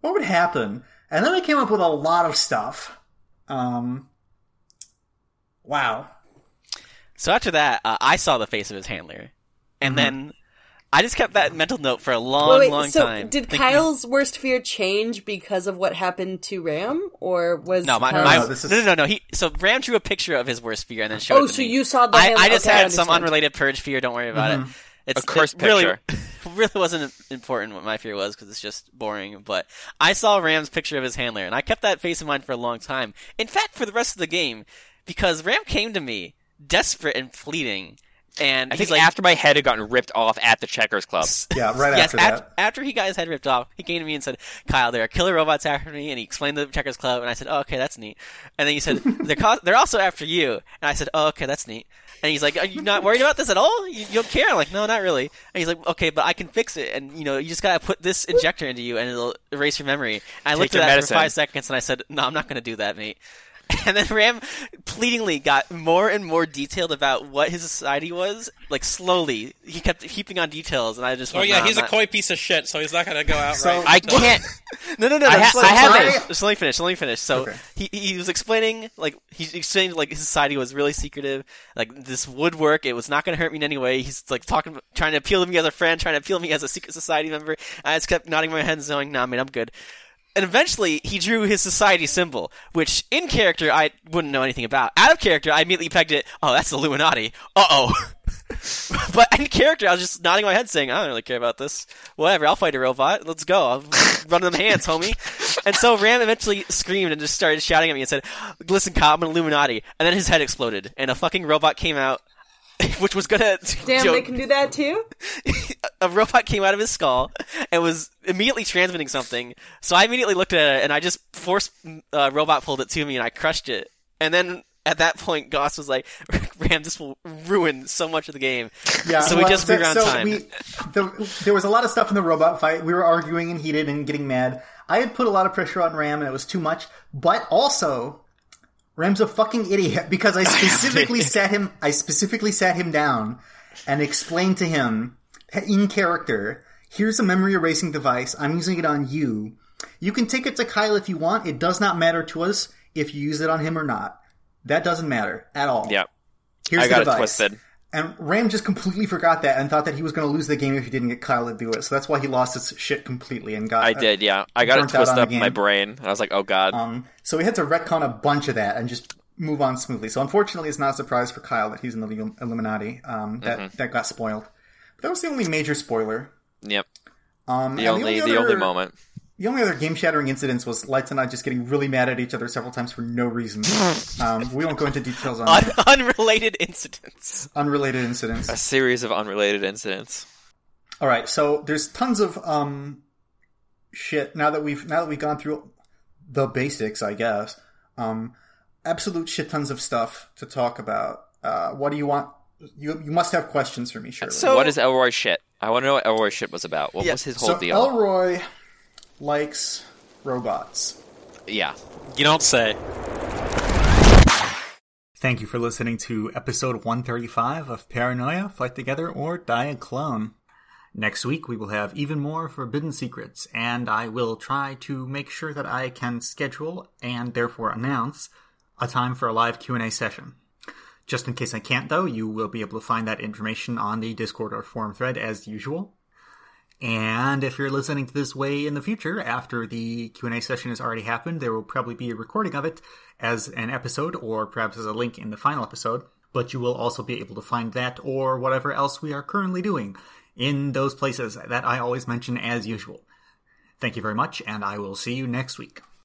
What would happen? And then I came up with a lot of stuff. Um, wow. So after that, uh, I saw the face of his handler, and then I just kept that mental note for a long, wait, wait, long so time. did thinking- Kyle's worst fear change because of what happened to Ram, or was No, my, Kyle's- my no, is- no, no, no, no. He so Ram drew a picture of his worst fear and then showed Oh, it to so me. you saw the I, I just okay, I had some unrelated purge fear. Don't worry about Mm-hmm. it. It's A cursed it really, picture. really wasn't important what my fear was because it's just boring. But I saw Ram's picture of his handler, and I kept that face in mind for a long time. In fact, for the rest of the game, because Ram came to me desperate and pleading, and I he's think like, after my head had gotten ripped off at the Checkers Club. Yeah, right yes, after after, that. after he got his head ripped off, he came to me and said, "Kyle, there are killer robots after me." And he explained the Checkers Club, and I said, "Oh, okay, that's neat." And then he said, "They're co- they're also after you." And I said, "Oh, okay, that's neat." And he's like, "Are you not worried about this at all? You, you don't care?" I'm like, "No, not really." And he's like, "Okay, but I can fix it, and you know, you just gotta put this injector into you, and it'll erase your memory." And I Take looked at that medicine. for five seconds, and I said, "No, I'm not gonna do that, mate." And then Ram pleadingly got more and more detailed about what his society was. Like slowly, he kept heaping on details, and I just Oh went, yeah, "Nah, he's I'm a not- coy piece of shit, so he's not gonna go out So- right. I can't. No, no, no. I ha- just I have just let- this. Just let me finish. Let me finish. So Okay. he he was explaining like he explained like his society was really secretive. Like this would work. It was not going to hurt me in any way. He's like talking, trying to appeal to me as a friend, trying to appeal to me as a secret society member. I just kept nodding my head and saying, "Nah, man, I'm good." And eventually, he drew his society symbol, which in character I wouldn't know anything about. Out of character, I immediately pegged it. Oh, that's Illuminati. Uh oh. but in character, I was just nodding my head, saying, "I don't really care about this. Whatever. I'll fight a robot. Let's go. I'll run them hands, homie." And so Ram eventually screamed and just started shouting at me and said, "Listen, Kyle, I'm an Illuminati." And then his head exploded, and a fucking robot came out, which was gonna. Damn, Joe- they can do that too. a robot came out of his skull and was immediately transmitting something. So I immediately looked at it and I just forced uh, robot pulled it to me and I crushed it. And then at that point, Goss was like, "Ram, this will ruin so much of the game." Yeah, So we well, just so, rewound so time. We, the, there was a lot of stuff in the robot fight. We were arguing and heated and getting mad. I had put a lot of pressure on Ram and it was too much. But also, Ram's a fucking idiot because I specifically sat him. I specifically sat him down and explained to him in character. Here's a memory erasing device. I'm using it on you. You can take it to Kyle if you want. It does not matter to us if you use it on him or not. That doesn't matter at all. Yep. Here's I the got it device. twisted. And Ram just completely forgot that and thought that he was going to lose the game if he didn't get Kyle to do it. So that's why he lost his shit completely and got. I did, yeah. I got it twisted up in my brain. I was like, oh god. Um, so we had to retcon a bunch of that and just move on smoothly. So unfortunately, it's not a surprise for Kyle that he's in the Illuminati. Um, that Mm-hmm. that got spoiled. But that was the only major spoiler. yep. Um, The only, the other- only moment. The only other game shattering incidents was Lights and I just getting really mad at each other several times for no reason. um, we won't go into details on Un- that. unrelated incidents. unrelated incidents. A series of unrelated incidents. All right, so there's tons of um shit now that we've now that we've gone through the basics, I guess. Um absolute shit tons of stuff to talk about. Uh what do you want you you must have questions for me, surely. So- what is Elroy shit? I want to know what Elroy shit was about. What Yeah, was his whole so deal? Elroy likes robots. yeah. You don't say. Thank you for listening to episode 135 of Paranoia Fight Together or Die a Clone. Next week we will have even more forbidden secrets, and I will try to make sure that I can schedule and therefore announce a time for a live Q&A session. Just in case I can't though, you will be able to find that information on the Discord or forum thread as usual. And if you're listening to this way in the future, after the Q&A session has already happened, there will probably be a recording of it as an episode or perhaps as a link in the final episode. But you will also be able to find that or whatever else we are currently doing in those places that I always mention as usual. Thank you very much, and I will see you next week.